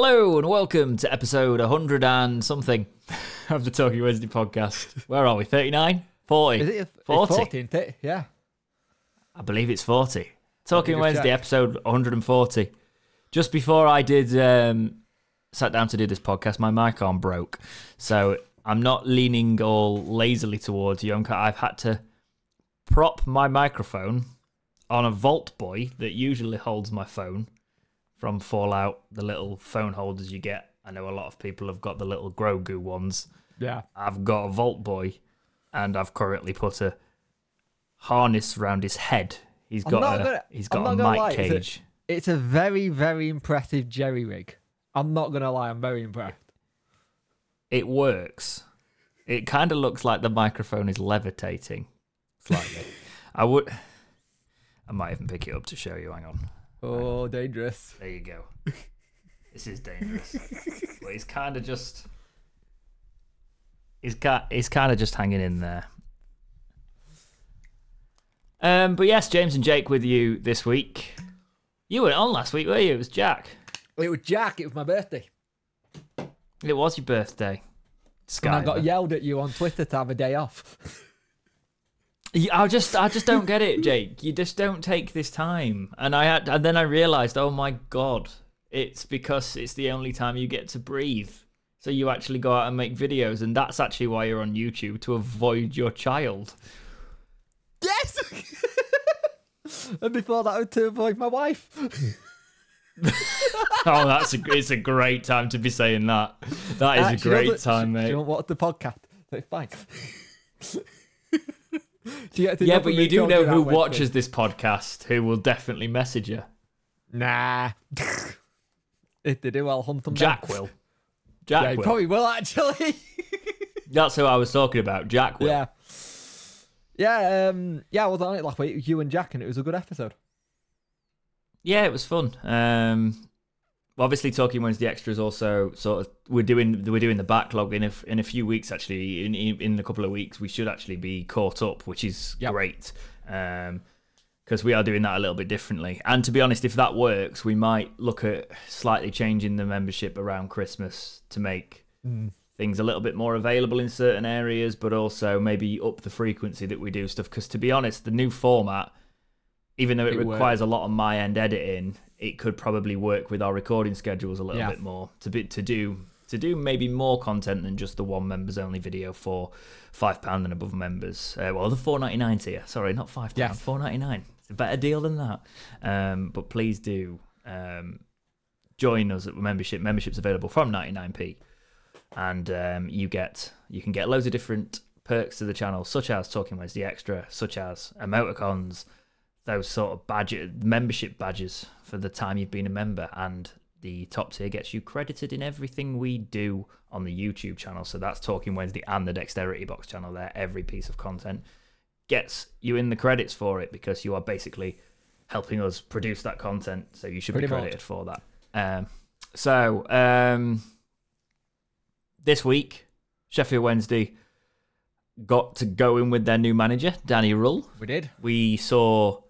Hello and welcome to episode 100 and something of the Talking Wednesday podcast. Where are we? 39? 40? Is it it's 40? 40, isn't it? Yeah. I believe it's 40. Talking Wednesday, check. episode 140. Just before I did, um, sat down to do this podcast, my mic arm broke. So I'm not leaning all lazily towards you. I've had to prop my microphone on a Vault Boy that usually holds my phone from Fallout, the little phone holders you get. I know a lot of people have got the little Grogu ones. Yeah. I've got a Vault Boy, and I've currently put a harness around his head. He's got a gonna- he's got a mic lie, it's a- cage. It's a very, very impressive jerry rig. I'm not going to lie, I'm very impressed. It works. It kind of looks like the microphone is levitating slightly. I would. I might even pick it up to show you. Hang on. Oh, dangerous. There you go. this is dangerous. but he's kind of just. He's got. He's kind of just hanging in there. Um, but yes, James and Jake with you this week. You weren't on last week, were you? It was Jack. It was Jack, it was my birthday. It was your birthday. And I got yelled at you on Twitter to have a day off. Yeah, I just, I just don't get it, Jake. You just don't take this time, and I had, and then I realised, oh my god, it's because it's the only time you get to breathe. So you actually go out and make videos, and that's actually why you're on YouTube to avoid your child. Yes! and before that, to avoid my wife. oh, that's a, it's a great time to be saying that. That is Uh, a great doesn't- time, she- She mate. don't watch the podcast, it's fine. She gets Yeah, but you do know who out Wednesday. watches this podcast, who will definitely message you. Nah. if they do, I'll hunt them Jack down. will. Jack Yeah, will. probably will actually. That's who I was talking about. Jack will. yeah. Yeah, um, yeah, I was on it last week, you and Jack, and it was a good episode. Yeah, it was fun. Um, obviously, Talking Wednesday Extra is also sort of we're doing we're doing the backlog in a, in a few weeks. Actually, in in a couple of weeks, we should actually be caught up, which is Yep. great. Um, because we are doing that a little bit differently. And to be honest, if that works, we might look at slightly changing the membership around Christmas to make things a little bit more available in certain areas, but also maybe up the frequency that we do stuff. Because to be honest, the new format, even though it, It requires a lot of my end editing, it could probably work with our recording schedules a little Yeah. bit more to be to do to do maybe more content than just the one members only video for five pound and above members. Uh, well, the four ninety nine tier. Sorry, not five pound. Four ninety nine. It's a better deal than that. Um, but please do um, join us at membership. Membership's available from ninety nine p and um, you get you can get loads of different perks to the channel, such as Talking Wednesday Extra, such as emoticons, those sort of badge membership badges for the time you've been a member, and the top tier gets you credited in everything we do on the YouTube channel. So that's Talking Wednesday and the Dexterity Box channel. There, every piece of content gets you in the credits for it because you are basically helping us produce that content. So you should Pretty be credited for that. Um, so um, this week, Sheffield Wednesday got to go in with their new manager, Danny Röhl. We did. We saw.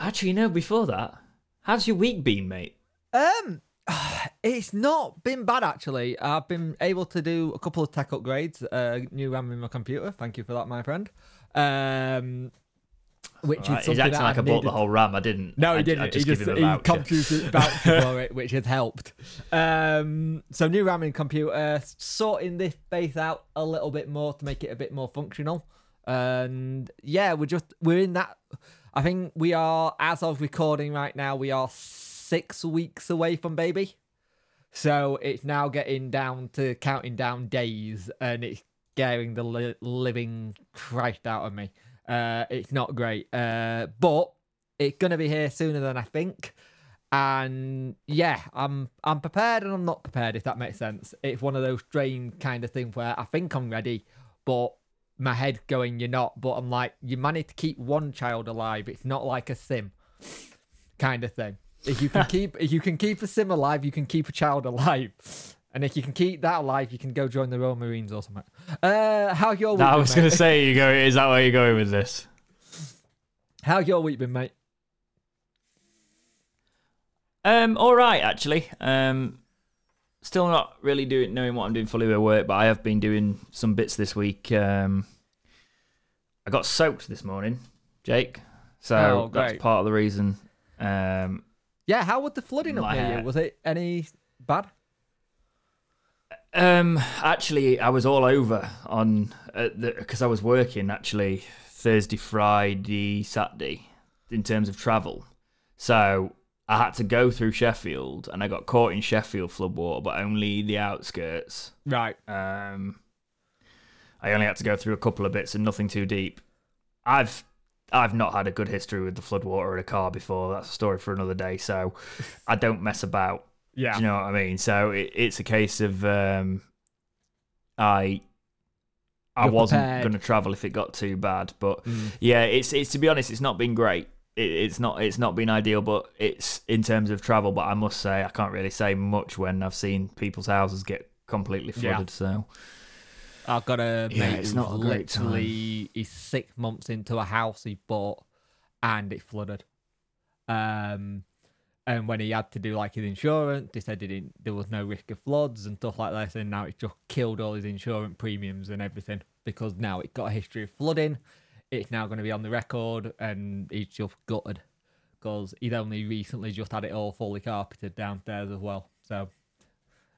Actually, no. Before that, how's your week been, mate? Um, it's not been bad actually. I've been able to do a couple of tech upgrades. Uh, new RAM in my computer. Thank you for that, my friend. Um, which Right, is he's something acting like I I've bought the whole RAM. I didn't. No, he didn't. I just he just he voucher. voucher for it, which has helped. Um, so new RAM in computer, sorting this base out a little bit more to make it a bit more functional. And yeah, we're just we're in that. I think we are as of recording right now. We are six weeks away from baby. So it's now getting down to counting down days, and it's scaring the li- living Christ out of me. Uh, it's not great, uh, but it's gonna be here sooner than I think. And yeah, I'm I'm prepared and I'm not prepared if that makes sense. It's one of those strange kind of things where I think I'm ready, but my head going you're not. But I'm like you managed to keep one child alive. It's not like a sim kind of thing. If you can keep if you can keep a sim alive, you can keep a child alive. And if you can keep that alive, you can go join the Royal Marines or something. Uh, how's your week? I was going to say, you go. Is that where you're going with this? How your week been, mate? Um, all right, actually. Um, still not really doing knowing what I'm doing fully with work, but I have been doing some bits this week. Um, I got soaked this morning, Jake. So Oh, that's part of the reason. Um, Yeah, how was the flooding up My near hair. you? Was it any bad? Um, actually, I was all over on because I was working actually Thursday, Friday, Saturday in terms of travel. So I had to go through Sheffield, and I got caught in Sheffield floodwater, but only the outskirts. Right. Um, I only had to go through a couple of bits and nothing too deep. I've I've not had a good history with the floodwater in a car before. That's a story for another day. So I don't mess about. Yeah. Do you know what I mean? So it, it's a case of um, I I You're wasn't going to travel if it got too bad, but Mm. yeah, it's it's to be honest, it's not been great. It, it's not it's not been ideal, but it's in terms of travel. But I must say, I can't really say much when I've seen people's houses get completely Yeah. flooded. So I've got a Yeah, mate it's who's not a great time. literally he's six months into a house he bought and it flooded. Um and when he had to do like his insurance, they said he didn't, there was no risk of floods and stuff like that. And now it's just killed all his insurance premiums and everything because now it got a history of flooding. It's now going to be on the record and he's just gutted because he'd only recently just had it all fully carpeted downstairs as well. So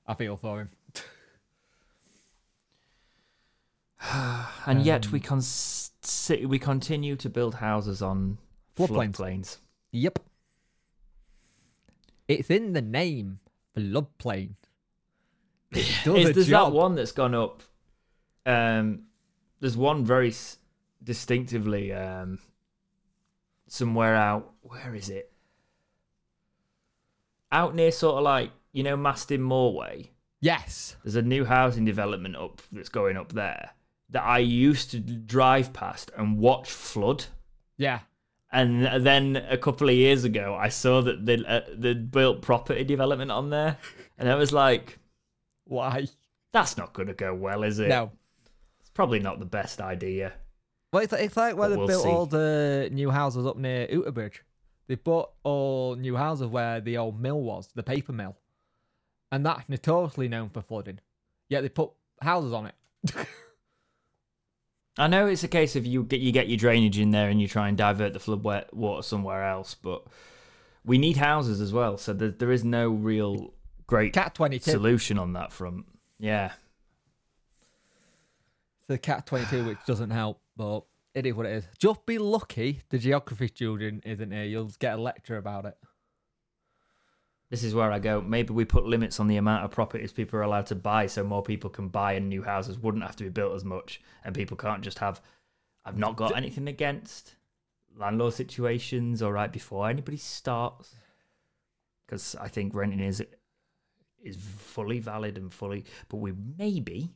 I feel for him. and yet Um, we con- si- we continue to build houses on Floodplains. floodplains. Yep. It's in the name, floodplain. It does Is there's job. that one that's gone up? Um, there's one very s- distinctively um, somewhere out. Where is it? Out near sort of like you know Maston Moorway. Yes. There's a new housing development up that's going up there that I used to drive past and watch flood. Yeah. And then a couple of years ago, I saw that they uh, they built property development on there, and I was like, Why? "That's not going to go well, is it?" No. It's probably not the best idea. Well, it's, it's like where But they we'll built see. all the new houses up near Oughtibridge. They bought all new houses where the old mill was, the paper mill. And that's notoriously known for flooding. Yet they put houses on it. I know it's a case of you get you get your drainage in there and you try and divert the flood wa- water somewhere else, but we need houses as well. So there, there is no real great Cat 22. solution on that front. Yeah, the cat 22 which doesn't help but it is what it is just be lucky the geography student isn't here you'll get a lecture about it this is where I go. Maybe we put limits on the amount of properties people are allowed to buy, so more people can buy and new houses wouldn't have to be built as much, and people can't just have. I've not got anything against landlord situations. All right, before anybody starts, because I think renting is is fully valid and fully, but we maybe,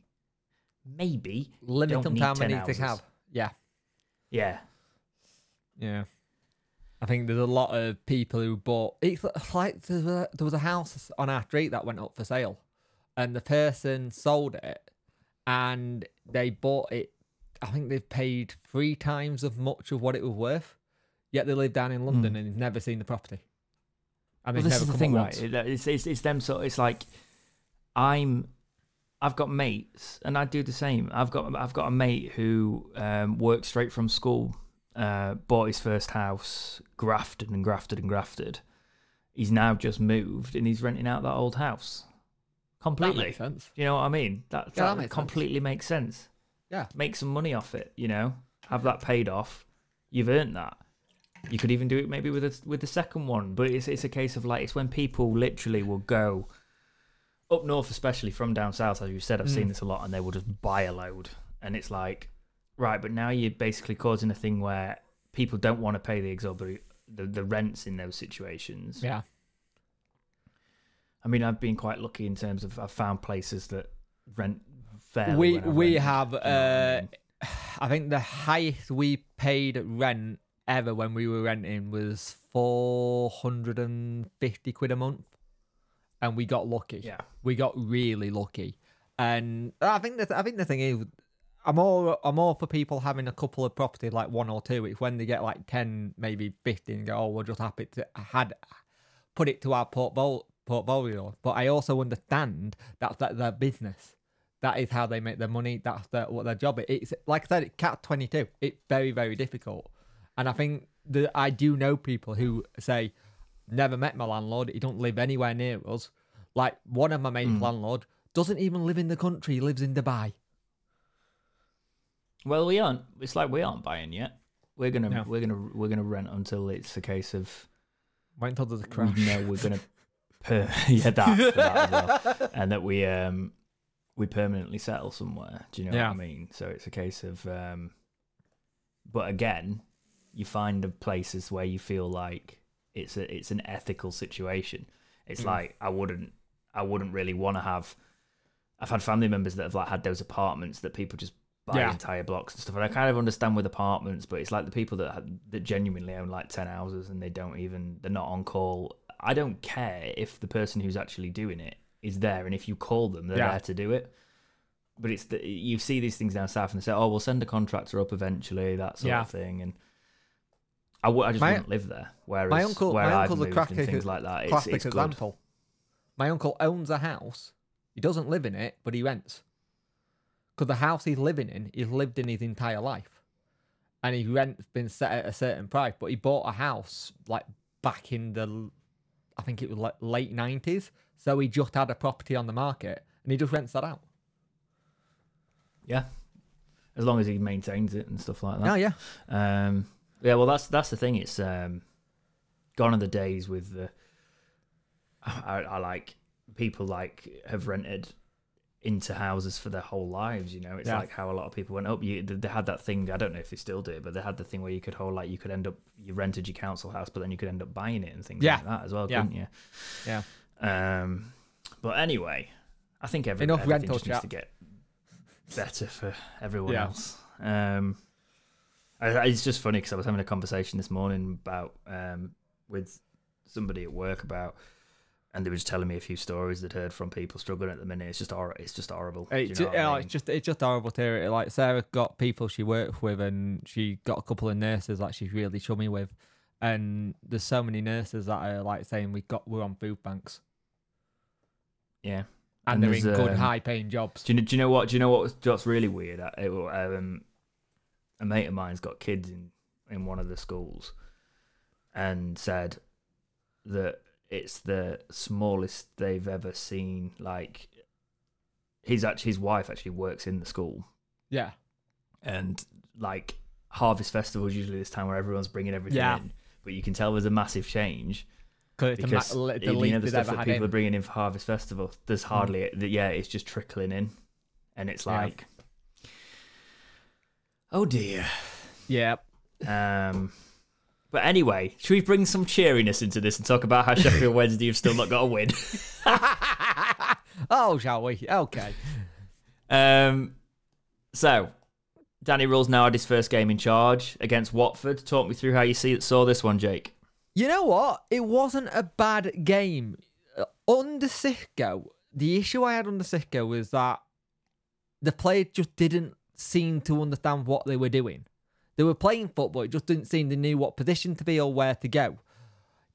maybe, limit need how many to have yeah yeah, yeah i think there's a lot of people who bought it's like there was a, there was a house on our street that went up for sale and the person sold it and they bought it i think they've paid three times as much of what it was worth yet they live down in london hmm. and they've never seen the property and. Well, this never is the come thing, right? It's, it's it's them sort. It's like I'm. I've got mates, and I do the same. I've got I've got a mate who um, worked straight from school, uh, bought his first house, grafted and grafted and grafted. He's now just moved, and he's renting out that old house that completely. makes sense You know what I mean? That, Yeah, that that makes sense. completely makes sense. Yeah. Make some money off it, you know? Have that paid off. You've earned that. You could even do it maybe with a, with the second one, but it's it's a case of like it's when people literally will go up north especially from down south as you said I've seen Mm. this a lot and they will just buy a load and it's like right but now you're basically causing a thing where people don't want to pay the exorbitant the, the rents in those situations yeah I mean, I've been quite lucky in terms of I've found places that rent fairly. we we rented, have do you know what I uh mean? I think the highest we paid rent ever when we were renting was 450 quid a month and we got lucky yeah, we got really lucky and i think the, i think the thing is i'm all i'm all for people having a couple of property like one or two it's when they get like 10 maybe 15 and go oh we're just happy to had put it to our portfolio. Portfolio, but I also understand that's that their business. That is how they make their money. That's their, what their job is. It's like I said, cat twenty two. It's very very difficult, and I think that I do know people who say, "Never met my landlord. He don't live anywhere near us." Like one of my mates' landlord doesn't even live in the country. He lives in Dubai. Well, we aren't. It's like we aren't buying yet. We're gonna No. we're gonna we're gonna rent until it's a case of Wait until there's a we crash. know we're gonna per yeah that, that as well. and that we um we permanently settle somewhere. Do you know Yeah. what I mean? So it's a case of um but again, you find the places where you feel like it's a it's an ethical situation. It's Mm. like I wouldn't I wouldn't really want to have I've had family members that have like had those apartments that people just buy Yeah. entire blocks and stuff. And I kind of understand with apartments, but it's like the people that ha- that genuinely own like ten houses and they don't even they're not on call. I don't care if the person who's actually doing it is there, and if you call them, they're Yeah. there to do it. But it's the, you see these things down south, and they say, "Oh, we'll send a contractor up eventually," that sort Yeah. of thing. And I, w- I just My- wouldn't live there. Whereas my uncle, where my I've uncle's a moved and things like that, it's, classic it's good. example. My uncle owns a house. He doesn't live in it, but he rents. Because the house he's living in, he's lived in his entire life, and his rent's been set at a certain price. But he bought a house like back in the, I think it was like late nineties. So he just had a property on the market, and he just rents that out. Yeah, as long as he maintains it and stuff like that. Oh yeah, Um, yeah, well, that's that's the thing. It's um, gone are the days with the. I, I like people like have rented into houses for their whole lives. You know, it's Yeah. like how a lot of people went up. You they had that thing. I don't know if they still do, it, but they had the thing where you could hold like you could end up you rented your council house, but then you could end up buying it and things Yeah. like that as well, Yeah. couldn't you? yeah. Um, but anyway, I think every, Enough everything just needs to get better for everyone Yeah. else. Um, I- it's just funny because I was having a conversation this morning about um, with somebody at work about, and they were just telling me a few stories they'd heard from people struggling at the minute. It's just hor- it's just horrible. Do you It's, know ju- what I oh, mean? it's just it's just horrible to hear it. Like Sarah got people she works with, and she got a couple of nurses that she's really chummy with, and there's so many nurses that are like saying we got we're on food banks, yeah. and, And they're in good um, high paying jobs. Do you, know, do you know what? Do you know what? What's really weird? Uh, It, um, a mate of mine's got kids in in one of the schools, and said that it's the smallest they've ever seen. Like, his actually his wife actually works in the school, Yeah, and like Harvest Festival is usually this time where everyone's bringing everything Yeah. in, but you can tell there's a massive change because the, ma- the you know the stuff that people are bringing in for Harvest Festival. There's hardly yeah, it's just trickling in, and it's Yeah. like, oh dear. Yeah, Um, but anyway, should we bring some cheeriness into this and talk about how Sheffield Wednesday have still not got a win? oh, shall we? Okay. Um, so Danny Röhl's now had his first game in charge against Watford. Talk me through how you see saw this one, Jake. You know what? It wasn't a bad game. Uh, Under Xisco, the issue I had under Xisco was that the players just didn't seem to understand what they were doing. They were playing football, it just didn't seem they knew what position to be or where to go.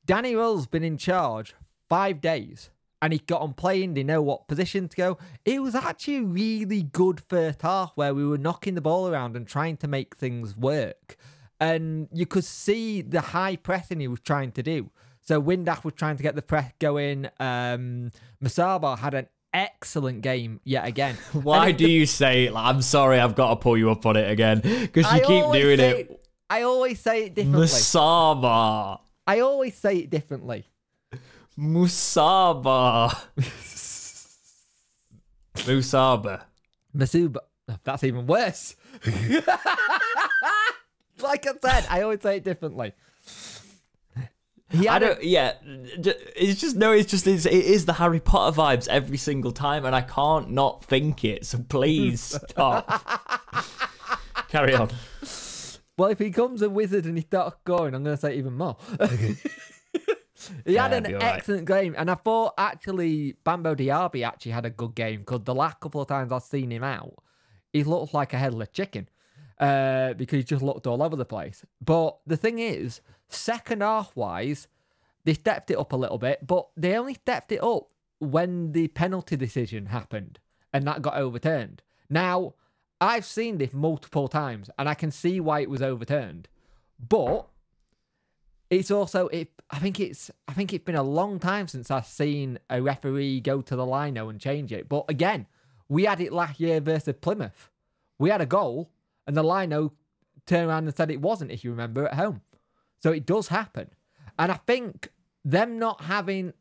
Danny Röhl's been in charge five days and he got on playing, they know what position to go. It was actually a really good first half where we were knocking the ball around and trying to make things work. And you could see the high pressing he was trying to do. So Windass was trying to get the press going. Um, Masaba had an excellent game yet again. Why do you say? like, I'm sorry, I've got to pull you up on it again because you I keep doing say it. I always say it differently. Musaba, I always say it differently. Musaba, Musaba. Masuba. That's even worse. like I said, I always say it differently. He I had don't. Yeah, it's just no. It's just it's, it is the Harry Potter vibes every single time, and I can't not think it. So please stop. Carry on. well, if he becomes a wizard and he starts going, I'm going to say even more. he had an be all right. excellent game, and I thought actually Bambo Diaby actually had a good game because the last couple of times I've seen him out, he looked like a headless chicken uh, because he just looked all over the place. But the thing is, second half wise, they stepped it up a little bit, but they only stepped it up when the penalty decision happened and that got overturned. Now, I've seen this multiple times and I can see why it was overturned. But it's also it I think it's I think it's been a long time since I've seen a referee go to the lino and change it. But again, we had it last year versus Plymouth. We had a goal and the lino turned around and said it wasn't, if you remember, at home. So it does happen. And I think them not having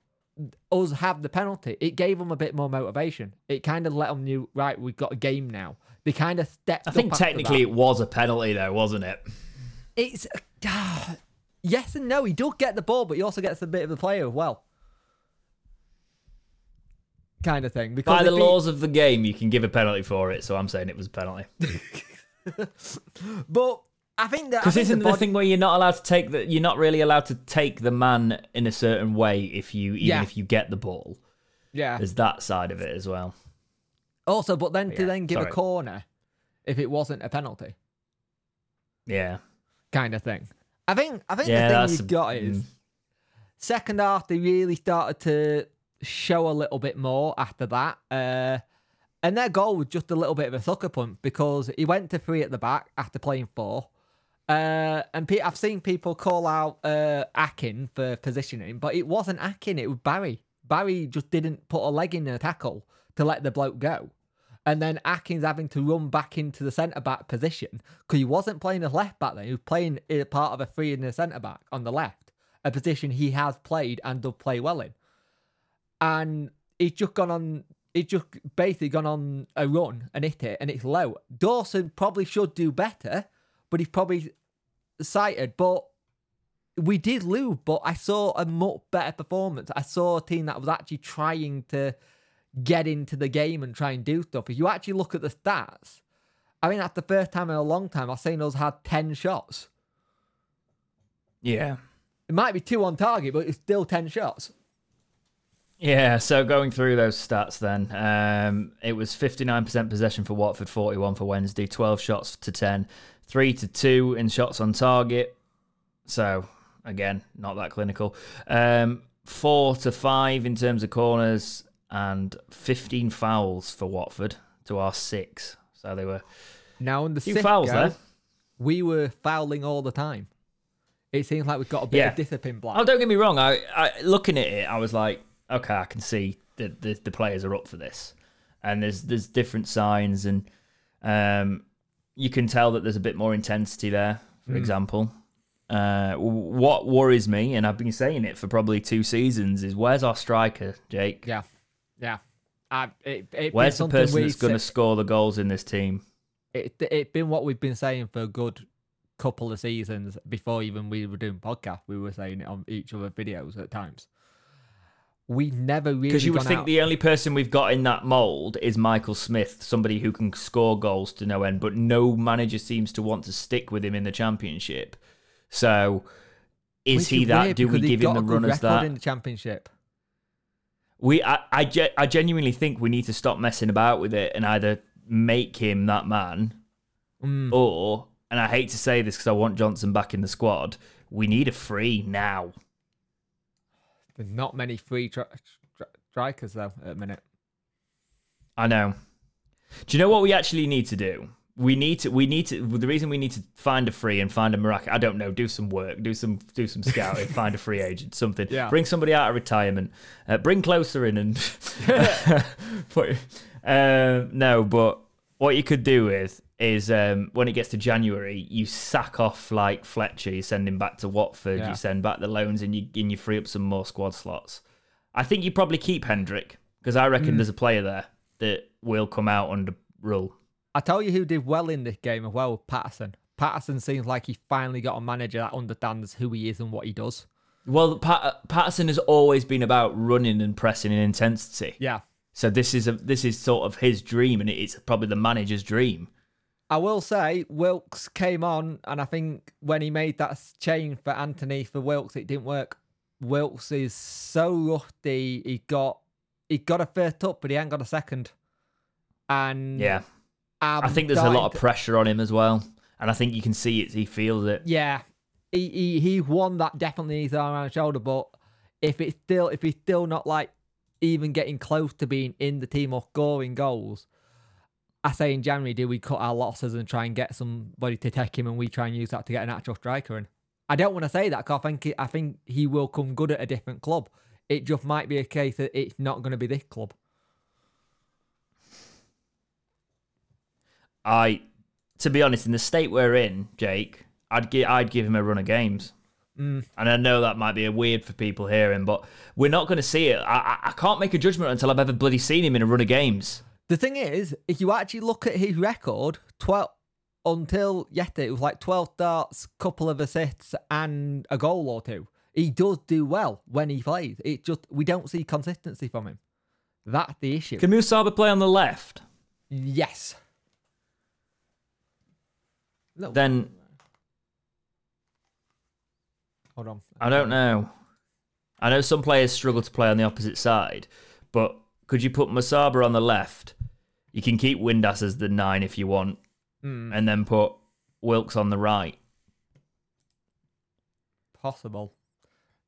us have the penalty, it gave them a bit more motivation. It kind of let them know, right, we've got a game now. They kind of stepped I think technically that. it was a penalty, though, wasn't it? It's ah, yes and no. He does get the ball, but he also gets a bit of the player as well. Kind of thing. Because By the laws of the game, you can give a penalty for it, so I'm saying it was a penalty. but I think that Because isn't the the thing where you're not allowed to take the you're not really allowed to take the man in a certain way if you even Yeah. if you get the ball. yeah. There's that side of it as well. Also, but then to Yeah, then give a corner if it wasn't a penalty, Yeah. kind of thing. I think I think Yeah, the thing you've got is mm. second half they really started to show a little bit more after that. Uh, and their goal was just a little bit of a sucker punch because he went to three at the back after playing four. Uh, and pe- I've seen people call out uh, Akin for positioning, but it wasn't Akin, it was Barry. Barry just didn't put a leg in a tackle to let the bloke go. And then Akin's having to run back into the centre back position because he wasn't playing as left back then. He was playing a part of a three in the centre back on the left, a position he has played and does play well in. And he's just gone on, he's just basically gone on a run and hit it, and it's low. Dawson probably should do better, but he's probably sighted. But we did lose, but I saw a much better performance. I saw a team that was actually trying to get into the game and try and do stuff. If you actually look at the stats, I mean, that's the first time in a long time I've seen us had 10 shots. Yeah. It might be two on target, but it's still 10 shots. Yeah, so going through those stats then, um, it was 59% possession for Watford, 41 for Wednesday, 12 shots to 10, 3 to 2 in shots on target. So, again, not that clinical. Um, 4 to 5 in terms of corners, and 15 fouls for Watford to our 6. So they were Now, in the few fouls go, there. we were fouling all the time. It seems like we've got a bit Yeah. of discipline black. Oh, don't get me wrong. I, I looking at it, I was like, okay, I can see that the, the players are up for this, and there's there's different signs, and um, you can tell that there's a bit more intensity there. For Mm. example, uh, what worries me, and I've been saying it for probably two seasons, is where's our striker, Jake? Yeah. Yeah. I, it, it Where's the person that's going to score the goals in this team? it it been what we've been saying for a good couple of seasons before even we were doing podcast. We were saying it on each other videos at times. We never really Because you would think out- the only person we've got in that mould is Michael Smith, somebody who can score goals to no end, but no manager seems to want to stick with him in the championship. So is Which he that? weird Do we give him the run as that? in the championship? We, I, I, ge- I genuinely think we need to stop messing about with it and either make him that man, Mm. or, and I hate to say this because I want Johnson back in the squad, we need a free now. There's not many free tri- tri- strikers though at the minute. I know. Do you know what we actually need to do? We need to. We need to. The reason we need to find a free and find a miracle. I don't know. Do some work. Do some. Do some scouting. find a free agent. Something. Yeah. Bring somebody out of retirement. Uh, bring closer in and. put, um, no, but what you could do with is um, when it gets to January, you sack off like Fletcher. You send him back to Watford. Yeah. You send back the loans, and you and you free up some more squad slots. I think you probably keep Hendrick because I reckon Mm. there's a player there that will come out under Röhl. I tell you who did well in this game as well, Paterson. Paterson seems like he finally got a manager that understands who he is and what he does. Well, Pat- Paterson has always been about running and pressing and intensity. Yeah. So this is a this is sort of his dream, and it's probably the manager's dream. I will say Wilks came on, and I think when he made that change for Anthony for Wilks, it didn't work. Wilks is so rusty. He got he got a first up, but he ain't got a second. And Yeah, I'm I think there's a lot of pressure on him as well, and I think you can see it. He feels it. yeah. He, he he won that definitely He's around the shoulder, but if it's still if he's still not like even getting close to being in the team or scoring goals, I say in January, do we cut our losses and try and get somebody to take him, and we try and use that to get an actual striker in? I don't want to say that because I think I think he will come good at a different club. It just might be a case that it's not going to be this club. I, to be honest, in the state we're in, Jake, I'd give I'd give him a run of games. Mm. And I know that might be weird for people hearing, but we're not going to see it. I, I, can't make a judgment until I've ever bloody seen him in a run of games. The thing is, if you actually look at his record, twelve until yesterday, it was like twelve starts, couple of assists, and a goal or two. He does do well when he plays. It just we don't see consistency from him. That's the issue. Can Musaba play on the left? yes. No, Then hold on. I don't know. I know some players struggle to play on the opposite side, but could you put Masaba on the left? You can keep Windass as the nine if you want, Hmm, and then put Wilks on the right. possible.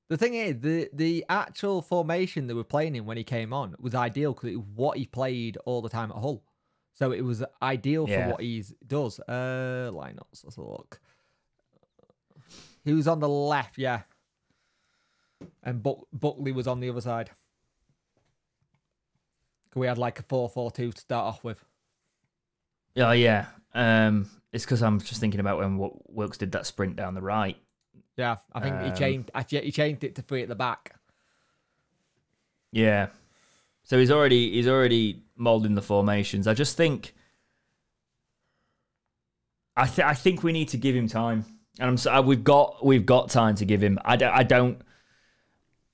The thing is, the the actual formation they were playing in when he came on was ideal because it was what he played all the time at Hull. So it was ideal for what he does. Uh, lineups. Let's have a look. He was on the left, yeah, and Buck, Buckley was on the other side. We had like a four-four-two to start off with. Oh yeah, um, it's because I'm just thinking about when Wil- Wilks did that sprint down the right. Yeah, I think he Um, changed. Actually, he changed it to three at the back. Yeah. So he's already he's already molding the formations. I just think I th- I think we need to give him time. And I'm so, uh, we've got we've got time to give him. I don't, I don't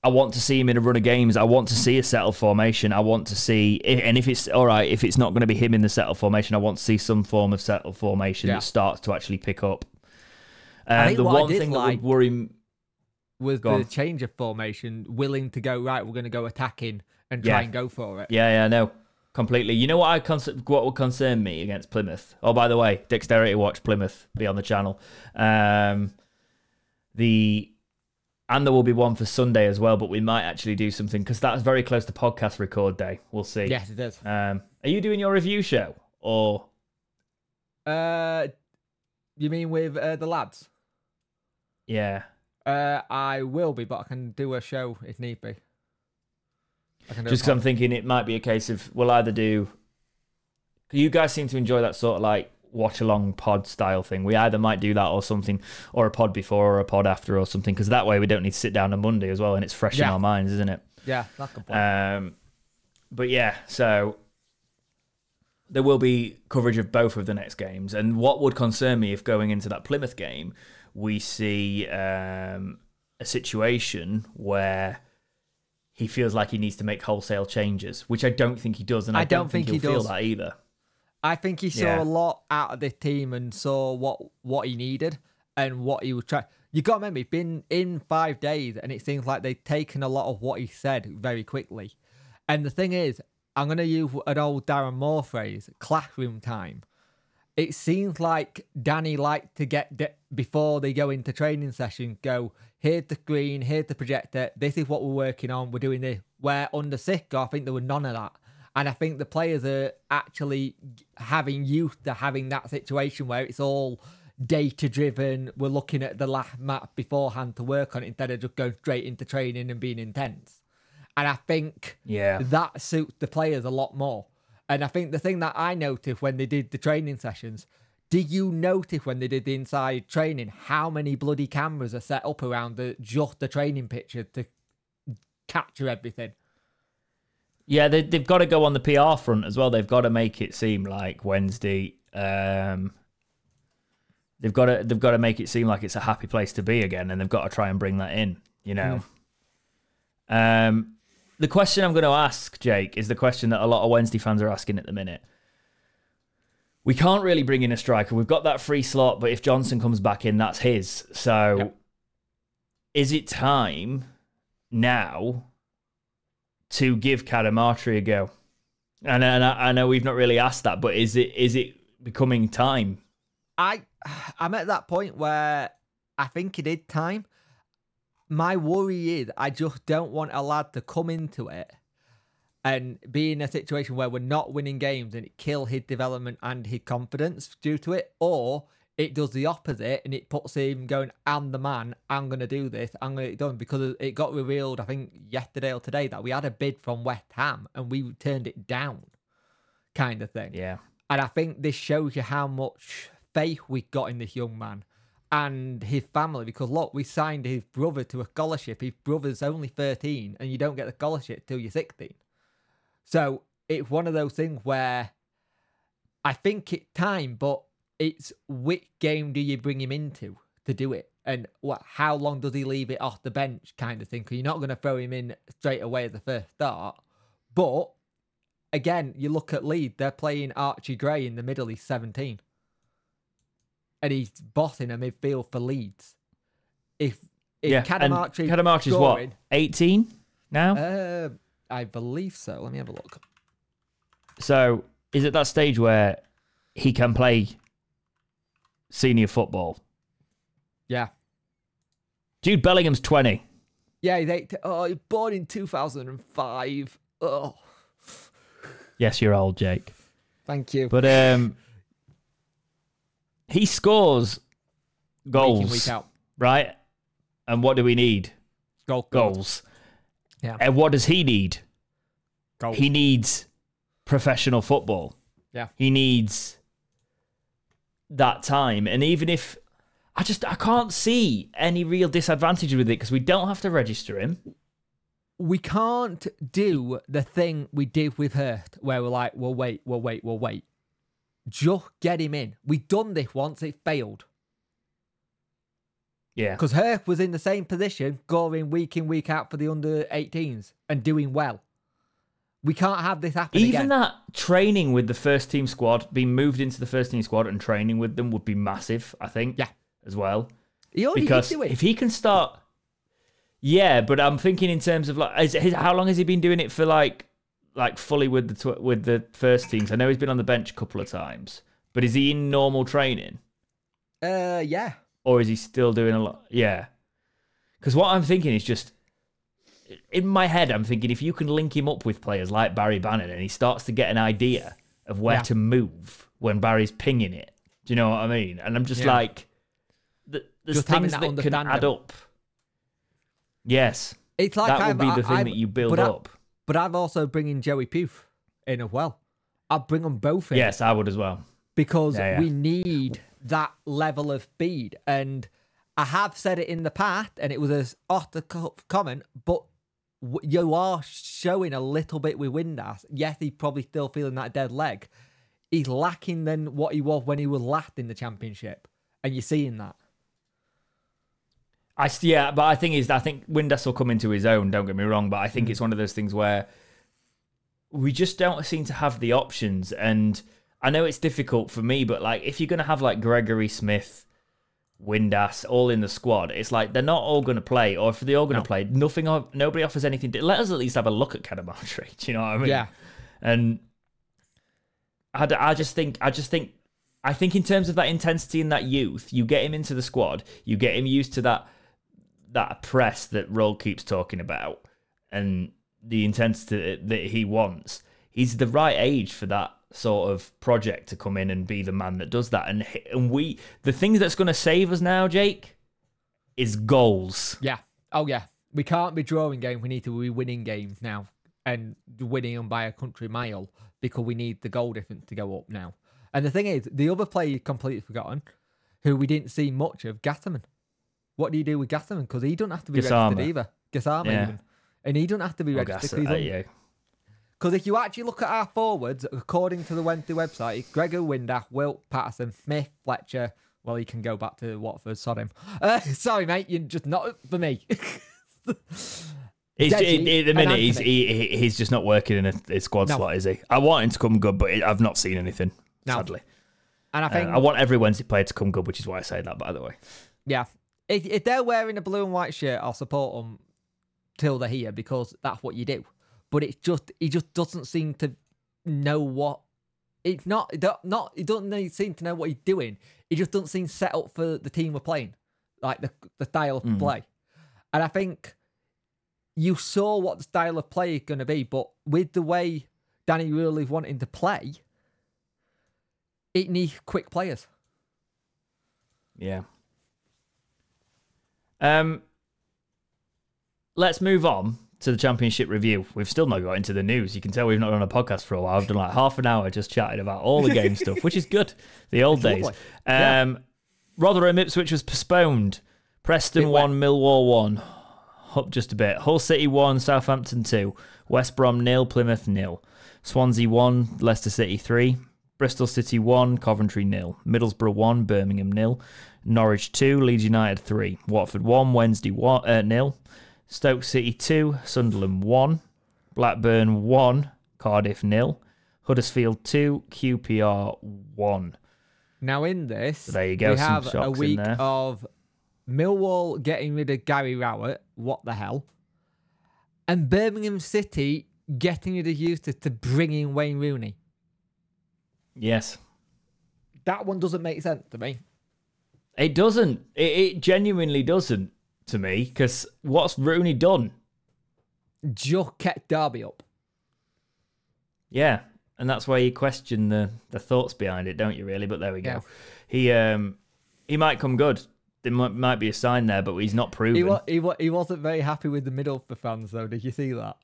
I want to see him in a run of games. I want to see a settled formation. I want to see and if it's all right, if it's not going to be him in the settled formation, I want to see some form of settled formation Yeah. that starts to actually pick up. Um, the one thing like- that would worry was Go the on. change of formation, willing to go right. We're going to go attacking and try Yeah. and go for it. Yeah, yeah, no, completely. You know what I con- what would concern me against Plymouth? Oh, by the way, Dexterity Watch Plymouth be on the channel. Um, the and there will be one for Sunday as well, but we might actually do something because that's very close to podcast record day. We'll see. Yes, it is. Um, are you doing your review show or? Uh, you mean with uh, the lads? Yeah. Uh, I will be, but I can do a show if need be. I can do a Just because I'm thinking it might be a case of we'll either do. You guys seem to enjoy that sort of like watch along pod style thing. We either might do that or something, or a pod before or a pod after or something, because that way we don't need to sit down on Monday as well, and it's fresh in our minds, isn't it? yeah, that's the point. Um, but yeah, so there will be coverage of both of the next games. And what would concern me if going into that Plymouth game, we see um, a situation where he feels like he needs to make wholesale changes, which I don't think he does, and I, I don't think he'll he feel that either. I think he saw yeah. a lot out of the team and saw what what he needed and what he was trying. You got to remember, he's been in five days, and it seems like they've taken a lot of what he said very quickly. And the thing is, I'm going to use an old Darren Moore phrase: classroom time. It seems like Danny liked to get de- before they go into training session. Go here's the screen, here's the projector. This is what we're working on. We're doing this. Where under Xisco, I think there were none of that. And I think the players are actually having used to having that situation where it's all data driven. We're looking at the last map beforehand to work on it instead of just going straight into training and being intense. And I think Yeah. that suits the players a lot more. And I think the thing that I noticed when they did the training sessions, did you notice when they did the inside training how many bloody cameras are set up around the just the training picture to capture everything? Yeah, they, they've got to go on the PR front as well. They've got to make it seem like Wednesday. Um, they've got to they've got to make it seem like it's a happy place to be again, and they've got to try and bring that in. You know. Um, the question I'm going to ask Jake is the question that a lot of Wednesday fans are asking at the minute. We can't really bring in a striker. We've got that free slot, but if Johnson comes back in, that's his. So, Yep. is it time now to give Cadamarteri a go? And, and I, I know we've not really asked that, but is it is it becoming time? I I'm at that point where I think it is time. My worry is I just don't want a lad to come into it and be in a situation where we're not winning games and it kill his development and his confidence due to it, or it does the opposite and it puts him going, I'm the man, I'm going to do this, I'm going to get it done. Because it got revealed, I think, yesterday or today that we had a bid from West Ham and we turned it down, kind of thing. Yeah. And I think this shows you how much faith we got in this young man and his family. Because look, we signed his brother to a scholarship. His brother's only 13 and you don't get the scholarship till you're 16. So it's one of those things where I think it's time, but it's which game do you bring him into to do it? And what? How long does he leave it off the bench, kind of thing? Because you're not going to throw him in straight away as the first start. But again, you look at Leeds; they're playing Archie Gray in the middle. He's 17, and he's bossing a midfield for Leeds. If if yeah. Cadamarteri and Cadamarteri's what? 18 now? Uh, I believe so. Let me have a look. so is it that stage where he can play senior football? Yeah, Jude Bellingham's 20. yeah. He's oh, he's born in 2005. Oh, Yes, you're old, Jake. thank you. But um, he scores goals, Week in, week out. right? And what do we need? Goal, Goals. Yeah. And what does he need? Goal. He needs professional football. Yeah. He needs that time. And even if I just I can't see any real disadvantage with it because we don't have to register him. we can't do the thing we did with Hurt, where we're like, we'll wait, we'll wait, we'll wait. Just get him in. We've done this once, it failed. Yeah. Because Hurt was in the same position, going week in, week out for the under 18s and doing well. We can't have this happen Even again. that training with the first team squad, being moved into the first team squad and training with them would be massive, I think. Yeah. As well. he already because do it. if he can start, yeah, but I'm thinking in terms of like, is, his, how long has he been doing it for? Like, like fully with the tw- with the first teams. I know he's been on the bench a couple of times, but is he in normal training uh, yeah. or is he still doing a lot? Yeah, because what I'm thinking is just in my head, I'm thinking if you can link him up with players like Barry Bannan and he starts to get an idea of where Yeah. to move when Barry's pinging it. Do you know what I mean? And I'm just Yeah. like, the, there's Just things that that can add up. Yes, It's like that would be the thing I've- that you build up. But I've also bringing Joey Phuthi in as well. I'd bring them both in. Yes, I would as well. because Yeah, yeah. we need that level of speed. And I have said it in the past, and it was a off the cuff comment, but you are showing a little bit with Windass. Yes, he's probably still feeling that dead leg. He's lacking than what he was when he was last in the championship, and you're seeing that. I yeah, but I think is I think Windass will come into his own. Don't get me wrong, but I Mm. think it's one of those things where we just don't seem to have the options. And I know it's difficult for me, but like if you're gonna have like Gregory Smith, Windass all in the squad, it's like they're not all gonna play. Or if they're all gonna No. play, nothing. Nobody offers anything. To, let us at least have a look at Cadamarteri. Do you know what I mean? Yeah. And I, I just think I just think I think in terms of that intensity and that youth, you get him into the squad, you get him used to that that press that Röhl keeps talking about, and the intensity that he wants. He's the right age for that sort of project to come in and be the man that does that. And and we the thing that's going to save us now, Jake, is goals. Yeah. Oh, yeah. We can't be drawing games. We need to be winning games now and winning them by a country mile because we need the goal difference to go up now. And the thing is, the other player completely forgotten, who we didn't see much of, Gatterman. What do you do with Gatterman? Because he don't have to be Gassama. registered either. Gassama Yeah. even. And he don't have to be Oh, registered. Uh, Because yeah. if you actually look at our forwards, according to the Wednesday website, it's Gregor Windass, Wilt Paterson, Smith, Fletcher. Well, he can go back to Watford. Sorry, him. Uh, sorry, mate. You're just not for me. He's, the minute, he's he, he- he's just not working in a, a squad No. slot, is he? I want him to come good, but I've not seen anything. No. Sadly, and I Uh, think I want every Wednesday player to come good, which is why I say that. By the way, Yeah. If, if they're wearing a blue and white shirt, I'll support them till they're here because that's what you do. But it's just he just doesn't seem to know what it's not it not he doesn't seem to know what he's doing. He just doesn't seem set up for the team we're playing, like the the style of Mm. play. And I think you saw what the style of play is going to be, but with the way Danny really is wanting to play, it needs quick players. Yeah. Um, let's move on to the championship review. We've still not got into the news. You can tell we've not done a podcast for a while. I've done like half an hour just chatting about all the game stuff, which is good. The old days. lovely. Um, Yeah. Rotherham Ipswich was postponed. Preston one, Millwall one. Up just a bit. Hull City one, Southampton two. West Brom nil, Plymouth nil. Swansea one, Leicester City three. Bristol City one, Coventry nil. Middlesbrough one, Birmingham nil. Norwich two, Leeds United three. Watford one, Wednesday one, uh, nil. Stoke City two, Sunderland one. Blackburn one, Cardiff nil. Huddersfield two, QPR one. Now in this, So there you go, We have a week of Millwall getting rid of Gary Rowett. What the hell? And Birmingham City getting rid of Eustace to bring in Wayne Rooney. Yes. That one doesn't make sense to me. It doesn't. It, it genuinely doesn't to me because what's Rooney done? Just kept Derby up. Yeah, and that's why you question the the thoughts behind it, don't you? Really, but there we go. Yeah. He um he might come good. There might, might be a sign there, but he's not proven. He, wa- he, wa- he wasn't very happy with the middle for fans, though. Did you see that?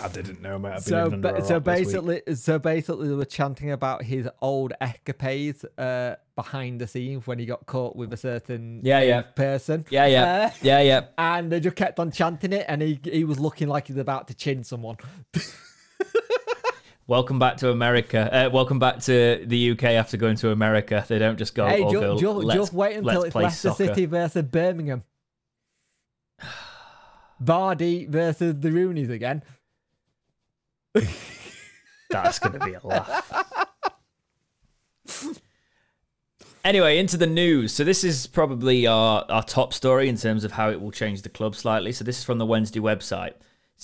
I didn't know. Mate. I've So, ba- so basically, so basically, they were chanting about his old escapades uh, behind the scenes when he got caught with a certain Yeah, yeah. person. yeah, yeah, Uh, yeah, yeah. and they just kept on chanting it, and he he was looking like he's about to chin someone. Welcome back to America. Uh, welcome back to the UK after going to America. They don't just go. hey, oh, ju- go ju- let's, just wait until let's it's Leicester soccer. City versus Birmingham. Vardy versus the Roonies again. That's going to be a laugh. Anyway, into the news. So this is probably our, our top story in terms of how it will change the club slightly. So this is from the Wednesday website.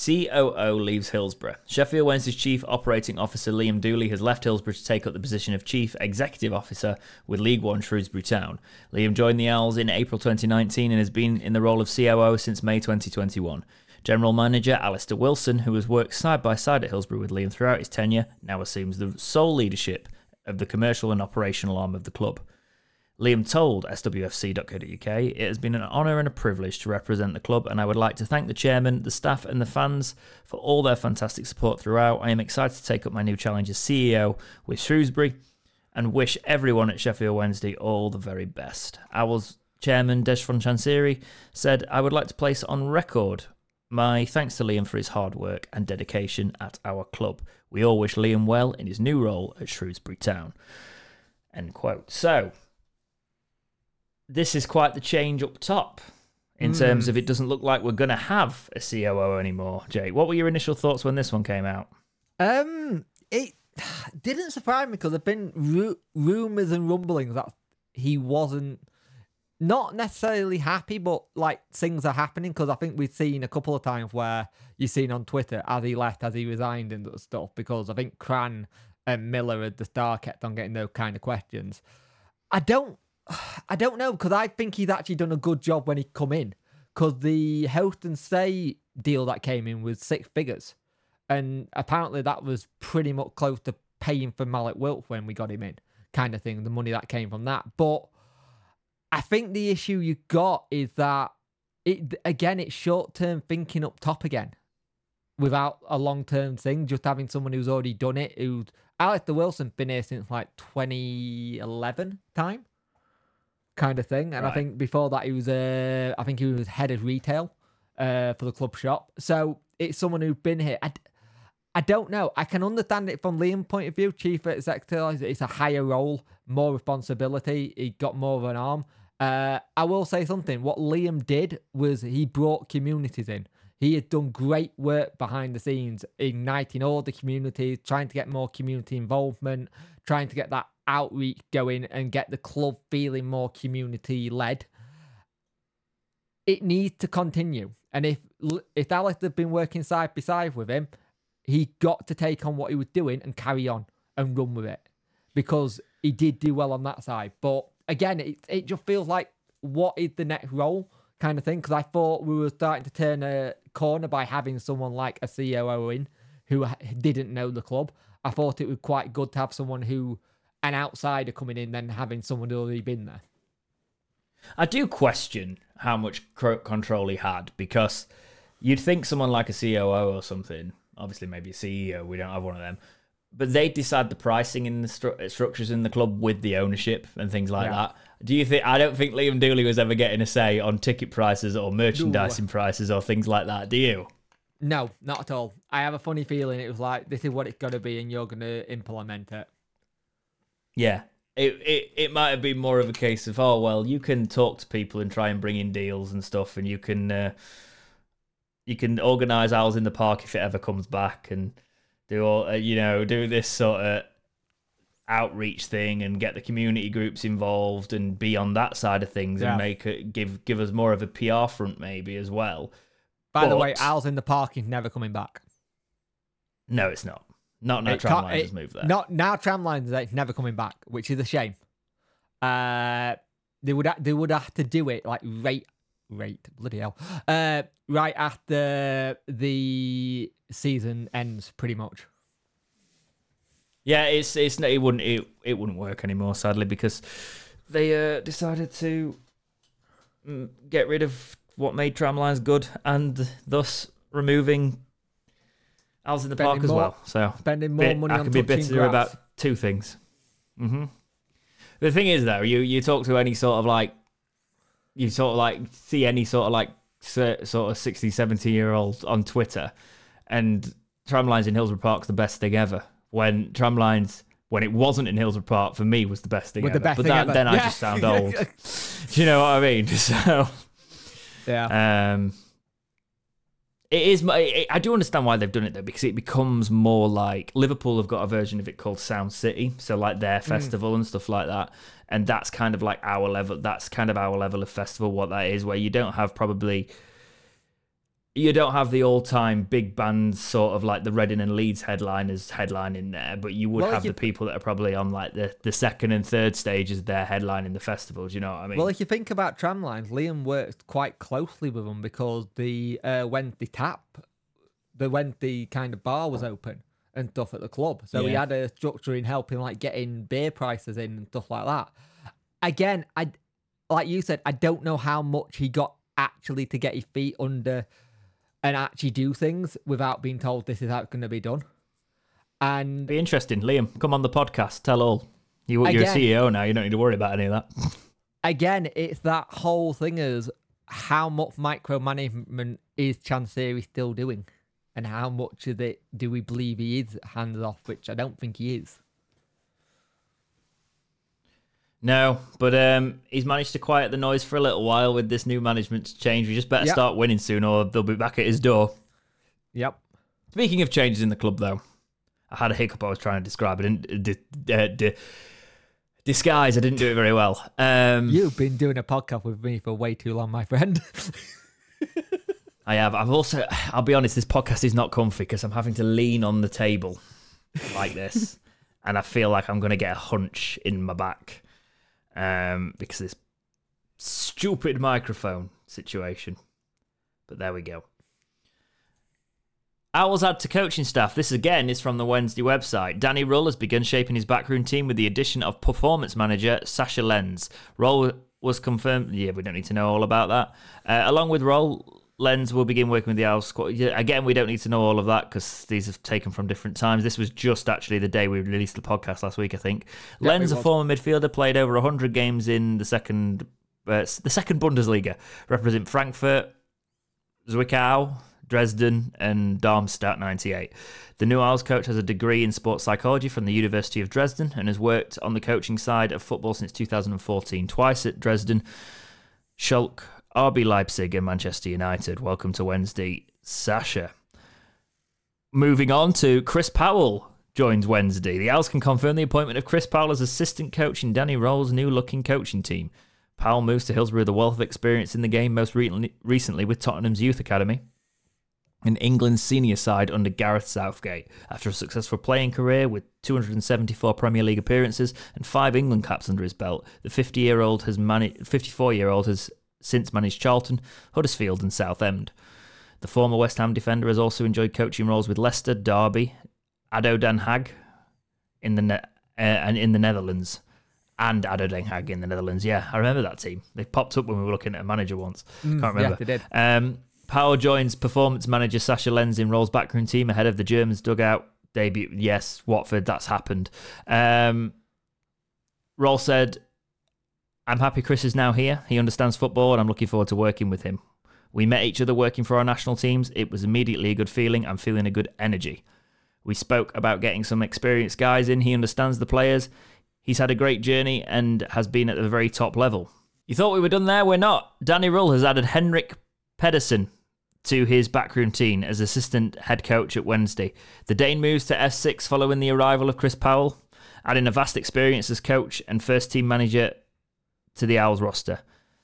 COO leaves Hillsborough. Sheffield Wednesday's Chief Operating Officer Liam Dooley has left Hillsborough to take up the position of Chief Executive Officer with League One Shrewsbury Town. Liam joined the Owls in April 2019 and has been in the role of COO since May 2021. General Manager Alistair Wilson, who has worked side by side at Hillsborough with Liam throughout his tenure, now assumes the sole leadership of the commercial and operational arm of the club. Liam told swfc.co.uk, It has been an honour and a privilege to represent the club, and I would like to thank the chairman, the staff, and the fans for all their fantastic support throughout. I am excited to take up my new challenge as CEO with Shrewsbury and wish everyone at Sheffield Wednesday all the very best. Owls chairman Dejphon Chansiri said, I would like to place on record my thanks to Liam for his hard work and dedication at our club. We all wish Liam well in his new role at Shrewsbury Town. End quote. So, this is quite the change up top in terms of it doesn't look like we're going to have a COO anymore. Jake, what were your initial thoughts when this one came out? Um, it didn't surprise me because there've been ru- rumors and rumblings that he wasn't not necessarily happy, but like things are happening. Because I think we've seen a couple of times where you've seen on Twitter as he left, as he resigned and stuff. Because I think Cran and Miller at the star kept on getting those kind of questions. I don't, I don't know because I think he's actually done a good job when he come in. Because the health and say deal that came in was six figures and apparently that was pretty much close to paying for Mallik Wilk when we got him in, kind of thing. The money that came from that, but I think the issue you got is that it again it's short term thinking up top again, without a long term thing. Just having someone who's already done it. Who Alistair Wilson been here since like 2011 time, kind of thing. And I think before that he was uh, I think he was head of retail uh, for the club shop. So it's someone who's been here. I, I don't know. I can understand it from Liam's point of view. Chief executive, it's a higher role, more responsibility. He got more of an arm. Uh, I will say something. What Liam did was he brought communities in. He had done great work behind the scenes, igniting all the communities, trying to get more community involvement, trying to get that outreach going and get the club feeling more community led it needs to continue. And if if Alex had been working side by side with him, he got to take on what he was doing and carry on and run with it because he did do well on that side. But again, it it just feels like what is the next role? kind of thing because I thought we were starting to turn a corner by having someone like a COO in who didn't know the club. I thought it was quite good to have someone who, an outsider coming in, than having someone who already been there. I do question how much control he had because you'd think someone like a COO or something, obviously maybe a CEO, we don't have one of them, but they decide the pricing in the stru- structures in the club with the ownership and things like yeah. that. Do you think? I don't think Liam Dooley was ever getting a say on ticket prices or merchandising no. prices or things like that. Do you? No, not at all. I have a funny feeling it was like this is what it's going to be, and you're going to implement it. Yeah, it, it it might have been more of a case of oh well, you can talk to people and try and bring in deals and stuff, and you can uh, you can organise owls in the park if it ever comes back, and do all uh, you know do this sort of outreach thing and get the community groups involved and be on that side of things yeah. and make it give give us more of a PR front maybe as well. By but, the way, Owls in the Park is never coming back. No, it's not. Not now Tramlines has moved there. Not now Tramlines it's never coming back, which is a shame. Uh they would ha- they would have to do it like right right bloody hell. Uh right after the season ends pretty much. Yeah, it's it's it wouldn't it, it wouldn't work anymore sadly because they uh, decided to mm, get rid of what made tramlines good and thus removing Owls in the spending Park as more, well. So spending more bit, money I on could be bitter grass. about two things. Mm-hmm. The thing is though, you you talk to any sort of like you sort of like see any sort of like sort of 60 70 year old on Twitter and tramlines in Hillsborough Park's the best thing ever when Tramlines when it wasn't in Hillsborough Park for me was the best thing With ever. The best but that, then yeah. I just sound old. Do you know what I mean? So yeah. Um, it is. I do understand why they've done it though, because it becomes more like Liverpool have got a version of it called Sound City, so like their mm. festival mm. and stuff like that, and that's kind of like our level. That's kind of our level of festival. What that is, where you don't have probably you don't have the all-time big bands sort of like the Reading and Leeds headliners headline in there, but you would well, have you... the people that are probably on like the, the second and third stages their headline in the festivals. You know what I mean? Well, if you think about tramlines, Liam worked quite closely with them because the uh, when the tap, the when the kind of bar was open and stuff at the club, so yeah. he had a structure in helping like getting beer prices in and stuff like that. Again, I like you said, I don't know how much he got actually to get his feet under and actually do things without being told this is how it's going to be done. And be interesting, Liam. Come on the podcast. Tell all. You, you're again, a CEO now. You don't need to worry about any of that. again, it's that whole thing is how much micromanagement is Chansiri still doing, and how much of it do we believe he is hands off, which I don't think he is. No, but um, he's managed to quiet the noise for a little while with this new management change. We just better yep. start winning soon, or they'll be back at his door. Yep. Speaking of changes in the club, though, I had a hiccup. I was trying to describe. I didn't uh, disguise. I didn't do it very well. Um, You've been doing a podcast with me for way too long, my friend. I have. I've also. I'll be honest. This podcast is not comfy because I'm having to lean on the table like this, and I feel like I'm going to get a hunch in my back um, because this stupid microphone situation. But there we go. Owls add to coaching staff. This again is from the Wednesday website. Danny Röhl has begun shaping his backroom team with the addition of performance manager Sascha Lense. Röhl was confirmed. Yeah, we don't need to know all about that. Uh, along with Röhl, Lense will begin working with the Owls squad. Again, we don't need to know all of that because these have taken from different times. This was just actually the day we released the podcast last week, I think. Yeah, Lense, a former midfielder, played over 100 games in the second uh, the second Bundesliga, represent Frankfurt, Zwickau, Dresden, and Darmstadt 98. The new Owls coach has a degree in sports psychology from the University of Dresden and has worked on the coaching side of football since 2014, twice at Dresden, Schalke, RB Leipzig and Manchester United. Welcome to Wednesday, Sascha. Moving on to Chris Powell joins Wednesday. The Owls can confirm the appointment of Chris Powell as assistant coach in Danny Röhl's new looking coaching team. Powell moves to Hillsborough with a wealth of experience in the game, most recently with Tottenham's Youth Academy and England's senior side under Gareth Southgate. After a successful playing career with 274 Premier League appearances and five England caps under his belt, the 50-year-old has managed 54-year-old has since managed Charlton, Huddersfield, and Southend. The former West Ham defender has also enjoyed coaching roles with Leicester, Derby, Ado Den Haag in the ne- uh, and in the Netherlands, and Ado Den Haag in the Netherlands. Yeah, I remember that team. They popped up when we were looking at a manager once. Can't remember. Mm, Yeah, they did. Um, Powell joins performance manager Sascha Lense in Röhl's backroom team ahead of the Germans dugout debut. Yes, Watford, that's happened. Um, Röhl said, I'm happy Chris is now here. He understands football and I'm looking forward to working with him. We met each other working for our national teams. It was immediately a good feeling. I'm feeling a good energy. We spoke about getting some experienced guys in. He understands the players. He's had a great journey and has been at the very top level. You thought we were done there? We're not. Danny Röhl has added Henrik Pedersen to his backroom team as assistant head coach at Wednesday. The Dane moves to S6 following the arrival of Chris Powell, adding a vast experience as coach and first team manager to the Owls roster.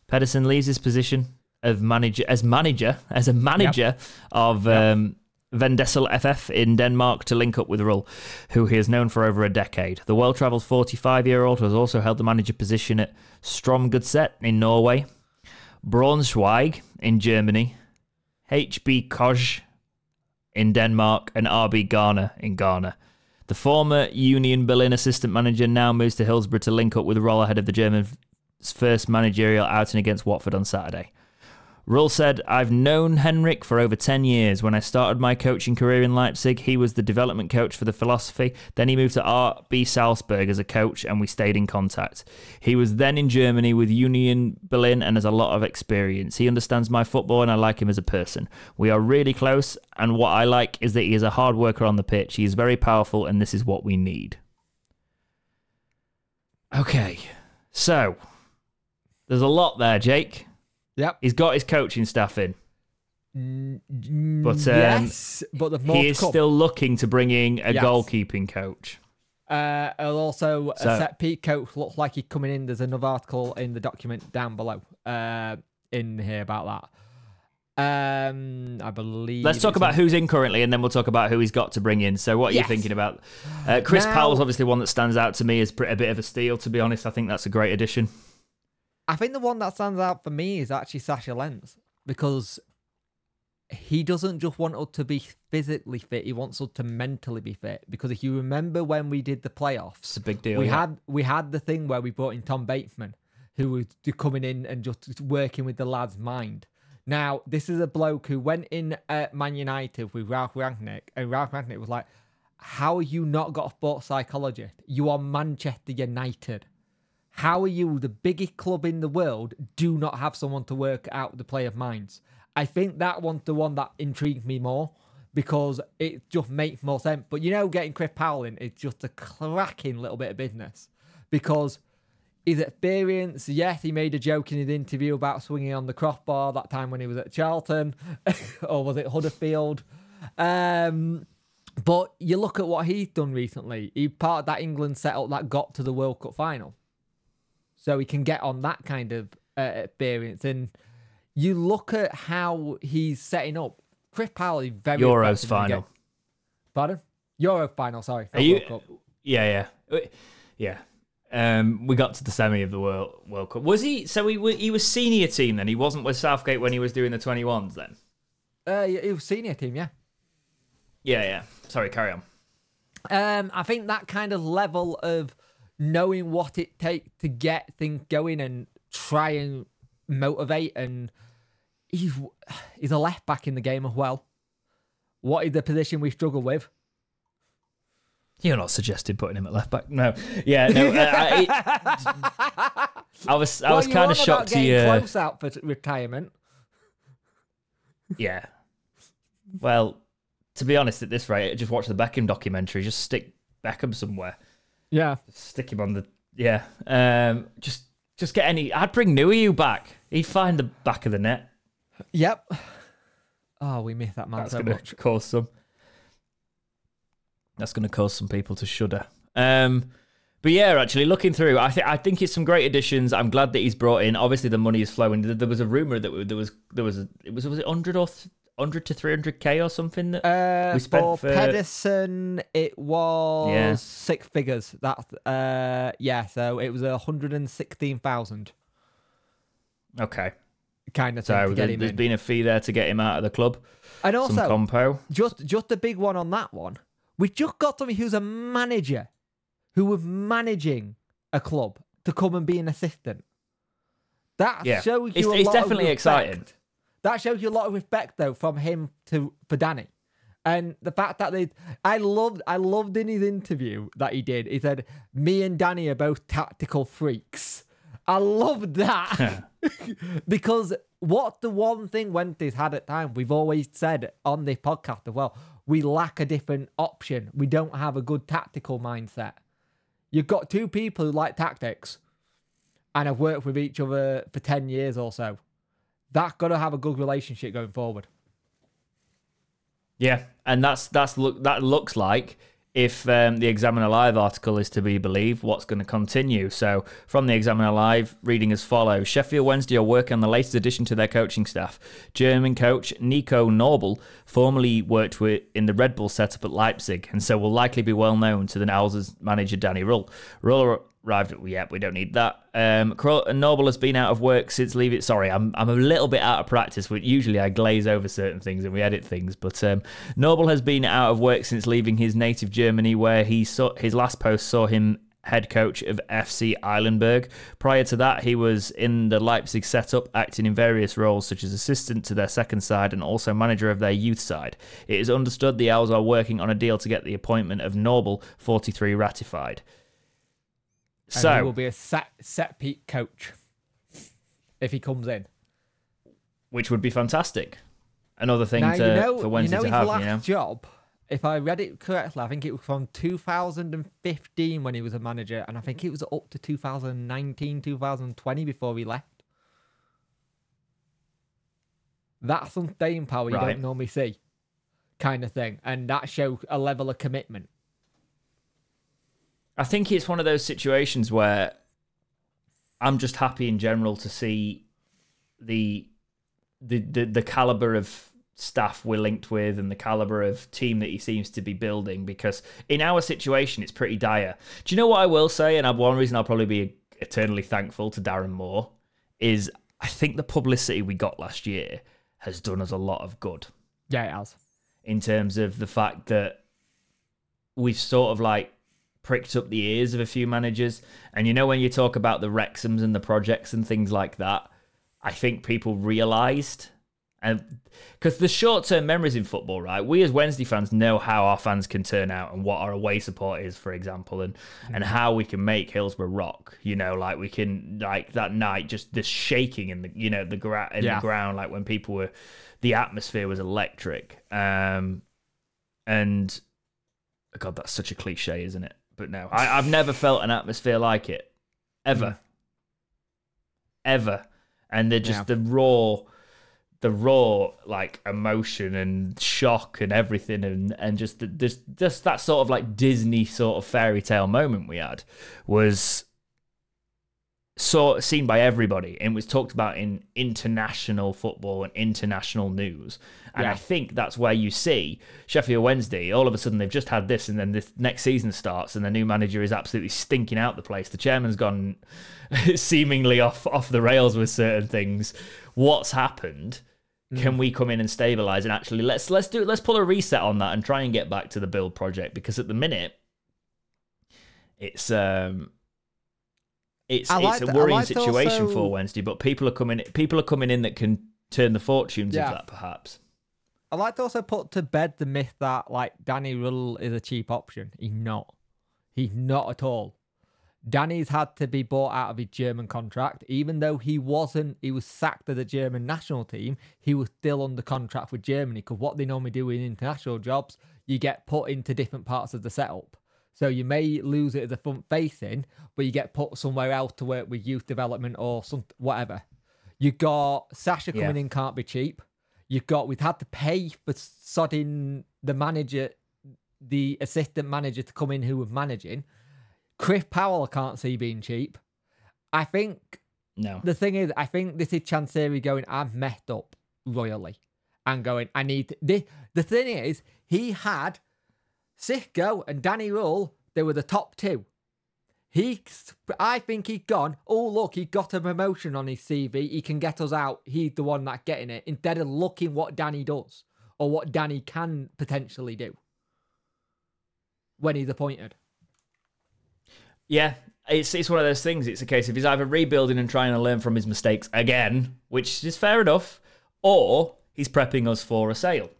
Pedersen leaves his position of manager as manager as a manager of um, Vendsyssel FF in Denmark to link up with Röhl, who he has known for over a decade. The well-travelled 45-year-old has also held the manager position at Strømsgodset in Norway, Braunschweig in Germany, HB Køge in Denmark, and RB Ghana in Ghana. The former Union Berlin assistant manager now moves to Hillsborough to link up with Röhl ahead of the German first managerial outing against Watford on Saturday. Röhl said, I've known Henrik for over 10 years. When I started my coaching career in Leipzig, he was the development coach for the philosophy. Then he moved to RB Salzburg as a coach, and we stayed in contact. He was then in Germany with Union Berlin and has a lot of experience. He understands my football, and I like him as a person. We are really close, and what I like is that he is a hard worker on the pitch. He is very powerful, and this is what we need. Okay, so there's a lot there, Jake. Yep. He's got his coaching staff in. But But, um, yes, but the he is come. still looking to bring in a Yes. goalkeeping coach. Uh, also, So- a set piece coach looks like he's coming in. There's another article in the document down below uh, in here about that. Um, I believe. Let's talk about on- who's in currently, and then we'll talk about who he's got to bring in. So, what are Yes. you thinking about? Uh, Chris Now- Powell's obviously one that stands out to me as a bit of a steal. To be honest, I think that's a great addition. I think the one that stands out for me is actually Sascha Lense because he doesn't just want us to be physically fit; he wants us to mentally be fit. Because if you remember when we did the playoffs, It's a big deal. we yeah. had we had the thing where we brought in Tom Bateman, who was coming in and just working with the lad's mind. Now, this is a bloke who went in at Man United with Ralf Rangnick, and Ralf Rangnick was like, "How are you not got a sports psychologist? You are Manchester United. How are you, the biggest club in the world, do not have someone to work out the player minds?" I think that one's the one that intrigued me more because it just makes more sense. But you know, getting Chris Powell in is just a cracking little bit of business because his experience. Yes, he made a joke in his interview about swinging on the crossbar that time when he was at Charlton, or was it Huddersfield? Um, but you look at what he's done recently. He part of that England setup that got to the World Cup final, so he can get on that kind of uh, experience. And you look at how he's setting up. Chris Powell is very Euros impressive in the final. Pardon? Euro final. Sorry. Are you? World Cup. Yeah, yeah, Uh, yeah. Um, we got to the semi of the World World Cup. Was he? So he he was senior team then. He wasn't with Southgate when he was doing the twenty ones. Then. Uh, he was senior team, yeah. Yeah, yeah. Sorry, carry on. Um, I think that kind of level of knowing what it takes to get things going and try and motivate, and he's he's a left back in the game as well. What is the position we struggle with? You're not suggesting putting him at left back. No. Yeah. No. Uh, I, I was I Well, was kind of shocked to getting uh, close out for retirement. Yeah. Well, to be honest, at this rate, just watch the Beckham documentary. Just stick Beckham somewhere. Yeah, Stick him on the yeah. Um, just just get any. I'd bring Nuhiu back. He'd find the back of the net. yep. Oh, we miss that man That's so going much. to cause some. That's going to cause some people to shudder. Um, but yeah, actually looking through, I think I think it's some great additions. I'm glad that he's brought in. Obviously, the money is flowing. There there was a rumor that there was there was a, it was was it hundred or hundred to three hundred k or something. That, Uh, We spent for, for- Pedersen, it was Yeah. six figures. That uh, yeah. So it was a hundred and sixteen thousand. Okay. kind of So there, has been a fee there to get him out of the club. and Some also, compo. just just a big one on that one. We just got somebody who's a manager, who was managing a club to come and be an assistant. That Yeah. shows you It's- it's definitely exciting. That shows you a lot of respect, though, from him to for Danny, and the fact that they, I loved, I loved in his interview that he did. He said, "Me and Danny are both tactical freaks." I loved that because what the one thing Wednesday's had at time, we've always said on this podcast as well, we lack a different option. We don't have a good tactical mindset. You've got two people who like tactics and have worked with each other for 10 years or so. That's got to have a good relationship going forward. Yeah, and that's that's look that looks like if um, the Examiner Live article is to be believed, what's going to continue. So, from the Examiner Live, reading as follows: Sheffield Wednesday are working on the latest addition to their coaching staff. German coach Nico Knaubel formerly worked with in the Red Bull setup at Leipzig, and so will likely be well known to the Owls' manager Danny Röhl. Röhl arrived at yeah, we don't need that. Um, Knaubel has been out of work since leaving. Sorry, I'm I'm a little bit out of practice. Which usually I glaze over certain things and we edit things, but um, Knaubel has been out of work since leaving his native Germany, where he saw his last post saw him head coach of FC Eilenburg. Prior to that, he was in the Leipzig setup, acting in various roles such as assistant to their second side and also manager of their youth side. It is understood the Owls are working on a deal to get the appointment of Knaubel 43 ratified. So he will be a set, set piece coach if he comes in. which would be fantastic. Another thing now, to, you know, for Wednesday you know to his have, last you know. job, if I read it correctly, I think it was from 2015 when he was a manager, and I think it was up to 2019, 2020 before he left. That's some staying power you Right. don't normally see, kind of thing, and that shows a level of commitment. I think it's one of those situations where I'm just happy in general to see the the the, the caliber of staff we're linked with and the caliber of team that he seems to be building because in our situation it's pretty dire. Do you know what I will say? And one reason I'll probably be eternally thankful to Darren Moore is I think the publicity we got last year has done us a lot of good. Yeah, it has. in terms of the fact that we've sort of like pricked up the ears of a few managers. And you know, when you talk about the Wrexhams and the projects and things like that, I think people realised. And because the short term memories in football, right? We as Wednesday fans know how our fans can turn out and what our away support is, for example, and and how we can make Hillsborough rock. You know, like we can like that night, just the shaking in the you know the gra- in Yeah. the ground, like when people were, the atmosphere was electric. Um, and God, that's such a cliche, isn't it? But no, I, I've never felt an atmosphere like it, ever, hmm. ever. And they're just Yeah. the raw, the raw like emotion and shock and everything, and and just the, just just that sort of like Disney sort of fairy tale moment we had was saw seen by everybody and was talked about in international football and international news. And I think that's where you see Sheffield Wednesday. All of a sudden, they've just had this, and then this next season starts, and the new manager is absolutely stinking out the place. The chairman's gone seemingly off off the rails with certain things. What's happened? Can we come in and stabilize and actually let's let's do let's pull a reset on that and try and get back to the build project because at the minute it's um it's I it's liked- a I worrying situation also- for Wednesday, but people are coming people are coming in that can turn the fortunes Yeah. of that perhaps. I'd like to also put to bed the myth that like Danny Riddle is a cheap option. He's not. He's not at all. Danny's had to be bought out of his German contract, even though he wasn't. He was sacked of the German national team. He was still under contract with Germany because what they normally do in international jobs, you get put into different parts of the setup. So you may lose it as a front facing, but you get put somewhere else to work with youth development or some whatever. You got Sascha Yeah. coming in can't be cheap. You've got we've had to pay for sodding the manager, the assistant manager to come in who was managing. Chris Powell I can't see being cheap. I think No. the thing is, I think this is Chansiri going, I've messed up royally. And going, I need to, the the thing is, he had Xisco and Danny Röhl, they were the top two. He, I think he'd gone. Oh look, he got a promotion on his CV. He can get us out. He's the one that's getting it. Instead of looking what Danny does or what Danny can potentially do when he's appointed. Yeah, it's it's one of those things. It's a case of he's either rebuilding and trying to learn from his mistakes again, which is fair enough, or he's prepping us for a sale.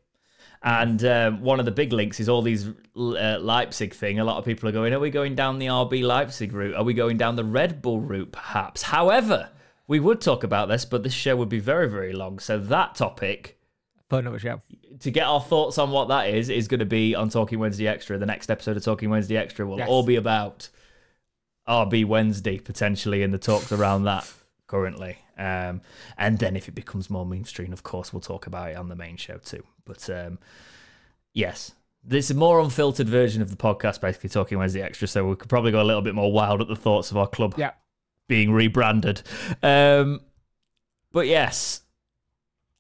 And um, one of the big links is all these uh, Leipzig thing. A lot of people are going, are we going down the RB Leipzig route? Are we going down the Red Bull route, perhaps? However, we would talk about this, but this show would be very, very long. So that topic, show. to get our thoughts on what that is, is going to be on Talking Wednesday Extra. The next episode of Talking Wednesday Extra will Yes. all be about RB Wednesday potentially and the talks around that currently. Um, and then if it becomes more mainstream, of course, we'll talk about it on the main show too. But um, yes, this is a more unfiltered version of the podcast, basically Talking Wednesday Extra. So we could probably go a little bit more wild at the thoughts of our club Yeah. being rebranded. Um, but yes,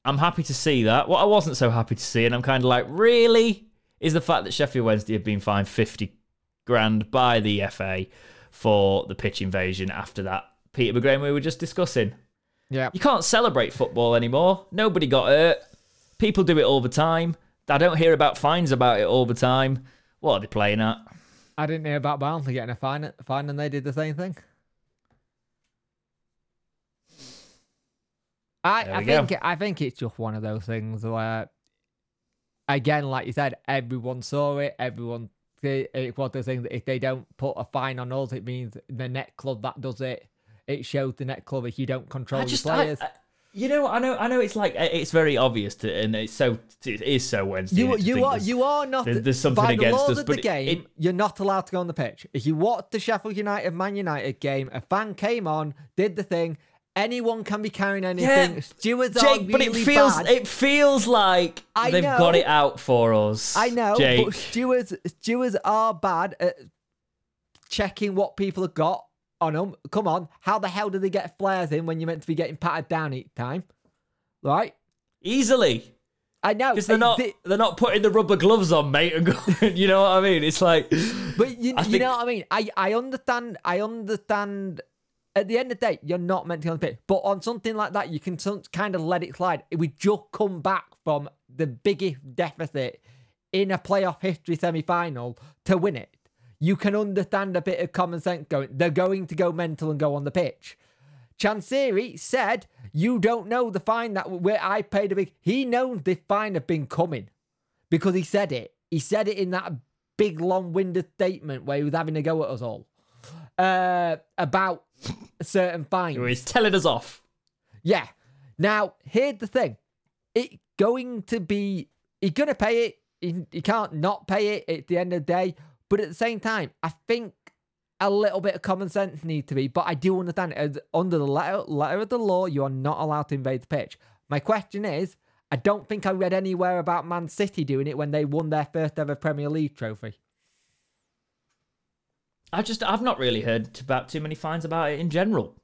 I'm happy to see that. What I wasn't so happy to see, and I'm kind of like, really, is the fact that Sheffield Wednesday have been fined 50 grand by the FA for the pitch invasion after that Peterborough game we were just discussing. Yeah. You can't celebrate football anymore. Nobody got hurt. People do it all the time. I don't hear about fines about it all the time. What are they playing at? I didn't hear about Barnsley getting a fine, fine and they did the same thing. I, I we go. think I think it's just one of those things where, again, like you said, everyone saw it. Everyone, it it was the thing that if they don't put a fine on us, it means the net club that does it. It shows the net club if you don't control I the just, I, players. I- you know, I know, I know. It's like it's very obvious to, and it's so it is so Wednesday. You you are you are not there's- there's something by the against laws us, of but the game. it- you're not allowed to go on the pitch. If you watch the Sheffield United Man United game, a fan came on, did the thing. Anyone can be carrying anything. Yeah, Stewards are Jake, but it feels bad. it feels like I they've know. got it out for us. I know, Jake. but stewards stewards are bad at checking what people have got on them. Come on, how the hell do they get flares in when you're meant to be getting patted down each time? Right? Easily, I know. because they're not they- they're not putting the rubber gloves on, mate, and going. You know what I mean? It's like, But you, you think- know what I mean? I, I understand. I understand. At the end of the day, you're not meant to be on the pitch. But on something like that, you can some, kind of let it slide. We just come back from the biggest deficit in a playoff history semi final to win it. You can understand a bit of common sense going, they're going to go mental and go on the pitch. Chansiri said, You don't know the fine that where I paid a big. He knows the fine had been coming because he said it. He said it in that big long winded statement where he was having a go at us all uh, about a certain fines. he's telling us off. Yeah. Now, here's the thing. It's going to be, he's going to pay it. He, he can't not pay it at the end of the day. But at the same time, I think a little bit of common sense needs to be. But I do understand as under the letter, letter of the law, you are not allowed to invade the pitch. My question is, I don't think I read anywhere about Man City doing it when they won their first ever Premier League trophy. I just I've not really heard about too many fines about it in general.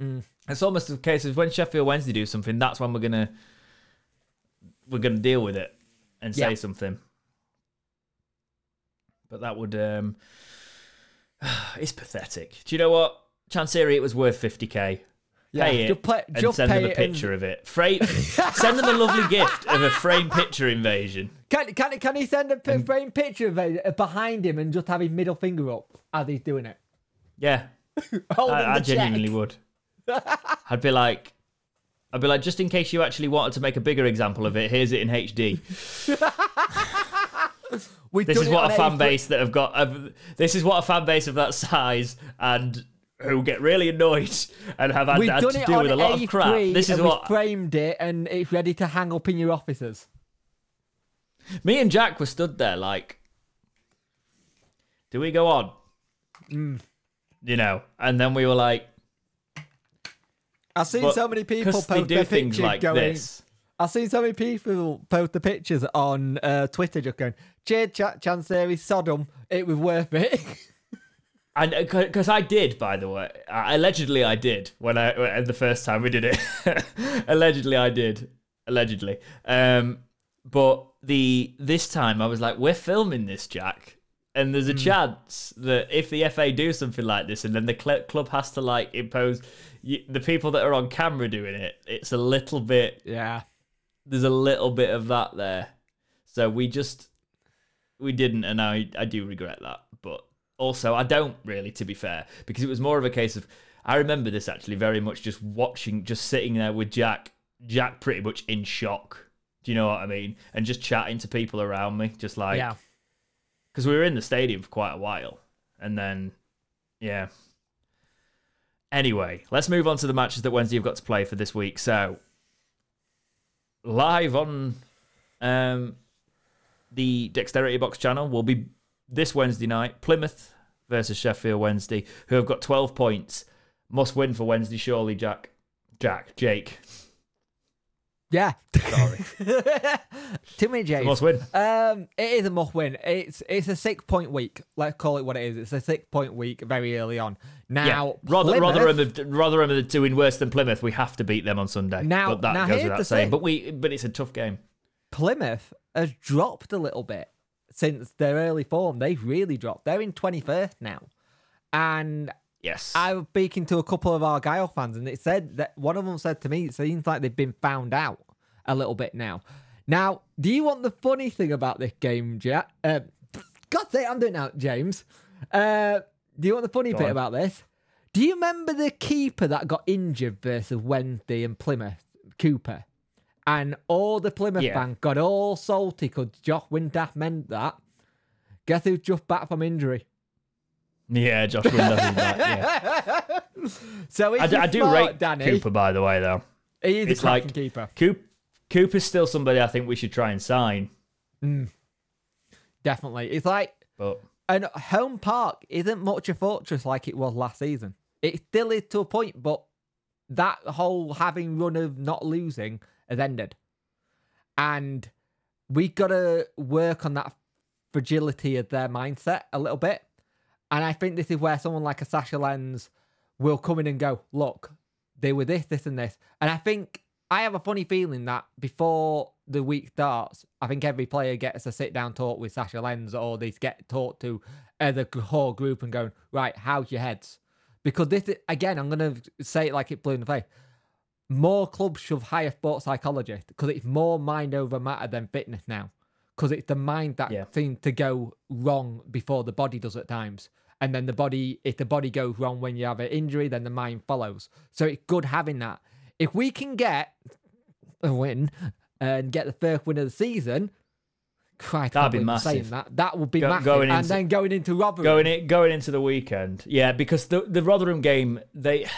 Mm. It's almost a case of when Sheffield Wednesday do something, that's when we're gonna we're gonna deal with it and say Yeah. something. But that would um it's pathetic. Do you know what? Chansiri, it was worth fifty k. Pay it just play, and just send them a it and- picture of it. Frame, send them a lovely gift of a frame picture invasion. Can can can he send a p- frame picture of it uh, behind him and just have his middle finger up as he's doing it? Yeah, I, I genuinely would. I'd be like, I'd be like, just in case you actually wanted to make a bigger example of it, here's it in HD. We've This is what a fan base that have got. Uh, this is what a fan base of that size and who get really annoyed and have had, We've had done to it do on with a lot of crap. This is and we what framed it and it's ready to hang up in your offices. me and Jack were stood there like, do we go on? Mm. You know, and then we were like, I've seen so many people because post do their things like going. this. I've seen so many people post the pictures on uh, Twitter just going, "Cheers, Ch- Chansiri, Sodom, it was worth it." And because I did, by the way, I, allegedly I did when I when, the first time we did it. allegedly I did, allegedly. Um, but the this time I was like, we're filming this, Jack. And there's a chance that if the FA do something like this, and then the cl- club has to like impose y the people that are on camera doing it, it's a little bit. Yeah. There's a little bit of that there. So we just we didn't, and I I do regret that. But also, I don't really, to be fair, because it was more of a case of I remember this actually very much just watching, just sitting there with Jack, Jack pretty much in shock. Do you know what I mean? And just chatting to people around me, just like yeah. because we were in the stadium for quite a while, and then yeah. Anyway, let's move on to the matches that Wednesday have got to play for this week. So live on um, the Dexterity Box channel will be this Wednesday night Plymouth versus Sheffield Wednesday, who have got 12 points. Must win for Wednesday, surely, Jack. Jack, Jake. Yeah. Sorry. Too many J's. Must win. Um, it is a must win. It's it's a six point week. Let's call it what it is. It's a six point week very early on. Now, yeah. Rother, Plymouth- Rotherham, have, Rotherham are doing worse than Plymouth. We have to beat them on Sunday. Now- but that now goes without saying. thing. But we, but it's a tough game. Plymouth has dropped a little bit since their early form. They've really dropped. They're in twenty first now, and Yes. I was speaking to a couple of Argyle fans, and it said that one of them said to me, it seems like they've been found out a little bit now. Now, do you want the funny thing about this game, Jack? Uh, God sake, I'm doing it now, James. Uh, do you want the funny Go bit on. about this? Do you remember the keeper that got injured versus Wednesday and Plymouth, Cooper? And all the Plymouth Yeah. fans got all salty because Josh Windass meant that. Guess who's just back from injury? Yeah, Josh Windass is back. Yeah. So I, d- you're I do rate Danny. Cooper, by the way, though. He is It's like- keeper. Coop, Cooper's still somebody I think we should try and sign. Hmm. Definitely. It's like But and home park isn't much a fortress like it was last season. It still is to a point, but that whole having run of not losing has ended. And we gotta work on that fragility of their mindset a little bit. And I think this is where someone like a Sascha Lense will come in and go, look, they were this, this, and this. And I think I have a funny feeling that before the week starts, I think every player gets a sit down talk with Sascha Lense or they get talked to as a whole group and going, right, how's your heads? Because this, is, again, I'm going to say it like it blew in the face. More clubs should hire sports psychologists because it's more mind over matter than fitness now. Because it's the mind that Yeah. seems to go wrong before the body does at times. And then the body, if the body goes wrong when you have an injury, then the mind follows. So it's good having that. If we can get a win and get the first win of the season, Christ, That'd be saying massive. that. That would be Go- massive. going and then going into Rotherham. going in, going into the weekend, yeah, because the the Rotherham game, they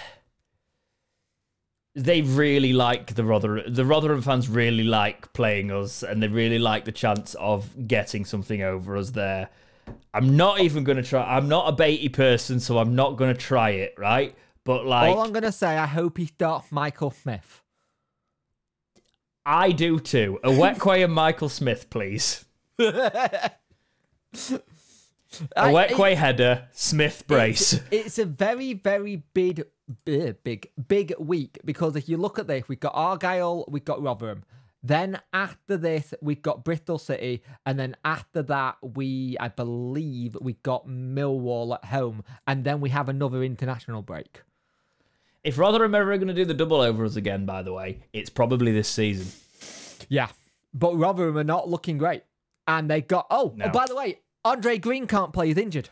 they really like the Rotherham. The Rotherham fans really like playing us, and they really like the chance of getting something over us there. I'm not even going to try. I'm not a baity person, so I'm not going to try it, right? But like, All I'm going to say, I hope he starts Michael Smith. I do too. A Wetquay and Michael Smith, please. A A I- Wetquay header, Smith brace. It's, it's a very, very big, big, big, big week because if you look at this, we've got Argyle, we've got Rotherham. Then after this, we've got Bristol City, and then after that, we, I believe, we got Millwall at home, and then we have another international break. If Rotherham are ever going to do the double over us again, by the way, it's probably this season. Yeah, but Rotherham are not looking great, and they got. Oh, oh No. oh, by the way, Andre Green can't play; he's injured.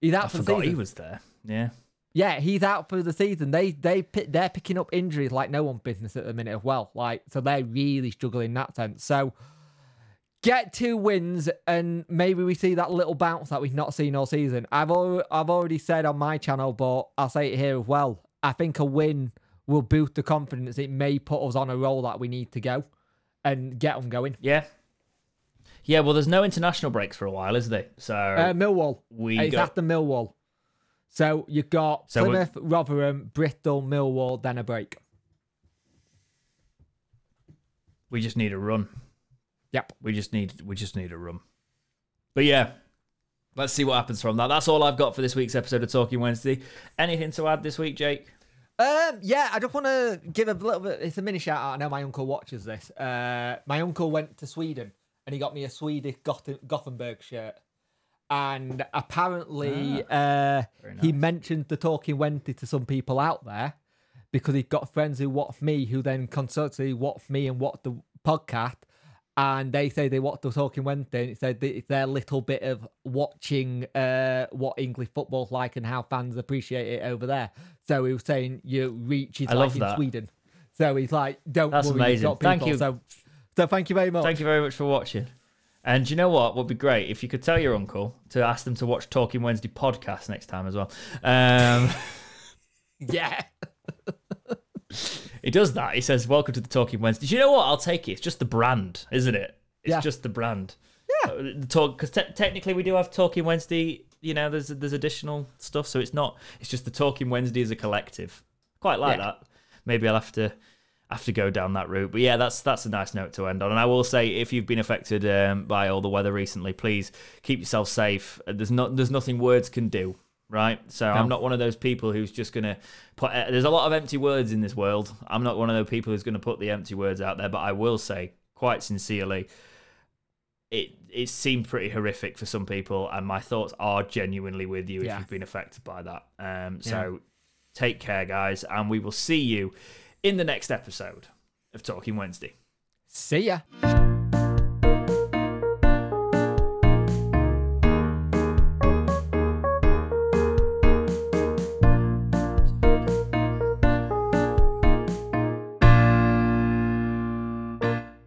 He's out I for forgot season. he was there. Yeah. Yeah, he's out for the season. They they they're picking up injuries like no one's business at the minute as well. Like so, they're really struggling in that sense. So get two wins, and maybe we see that little bounce that we've not seen all season. I've al- I've already said on my channel, but I'll say it here as well. I think a win will boost the confidence. It may put us on a roll that we need to go and get them going. Yeah. Yeah, well, there's no international breaks for a while, is there? So Uh, Millwall. we it's go. after Millwall. So you've got So we're- Plymouth, Rotherham, Bristol, Millwall, then a break. we just need a run. Yep. We just need we just need a run. But yeah, let's see what happens from that. That's all I've got for this week's episode of Talking Wednesday. Anything to add this week, Jake? Um, yeah, I just want to give a little bit. It's a mini shout out. I know my uncle watches this. Uh, my uncle went to Sweden and he got me a Swedish Goth- Gothenburg shirt. And apparently, uh, Very he mentioned the Talking Wednesday to some people out there because he's got friends who watch me, who then constantly watch me and watch the podcast. And they say they watch the Talking Wednesday, and it said it's their little bit of watching uh, what English football's like and how fans appreciate it over there. So he was saying your reach is I like in that. Sweden. So he's like, don't That's worry, amazing. you've got Thank you. So, so thank you very much. Thank you very much for watching. And you know what would be great if you could tell your uncle to ask them to watch Talking Wednesday podcast next time as well. Um, Yeah. he does that. He says, "Welcome to the Talking Wednesday." Do you know what? I'll take it. It's just the brand, isn't it? It's Yeah. just the brand. Yeah. The talk because te- technically we do have Talking Wednesday. You know, there's there's additional stuff, so it's not. It's just the Talking Wednesday as a collective. Quite like Yeah. that. Maybe I'll have to have to go down that route. But yeah, that's that's a nice note to end on. And I will say, if you've been affected um, by all the weather recently, please keep yourself safe. There's not there's nothing words can do. Right, so I'm not one of those people who's just gonna put. Uh, there's a lot of empty words in this world. I'm not one of those people who's gonna put the empty words out there. But I will say, quite sincerely, it it seemed pretty horrific for some people, and my thoughts are genuinely with you if Yeah. you've been affected by that. Um, so take care, guys, and we will see you in the next episode of Talking Wednesday. See ya.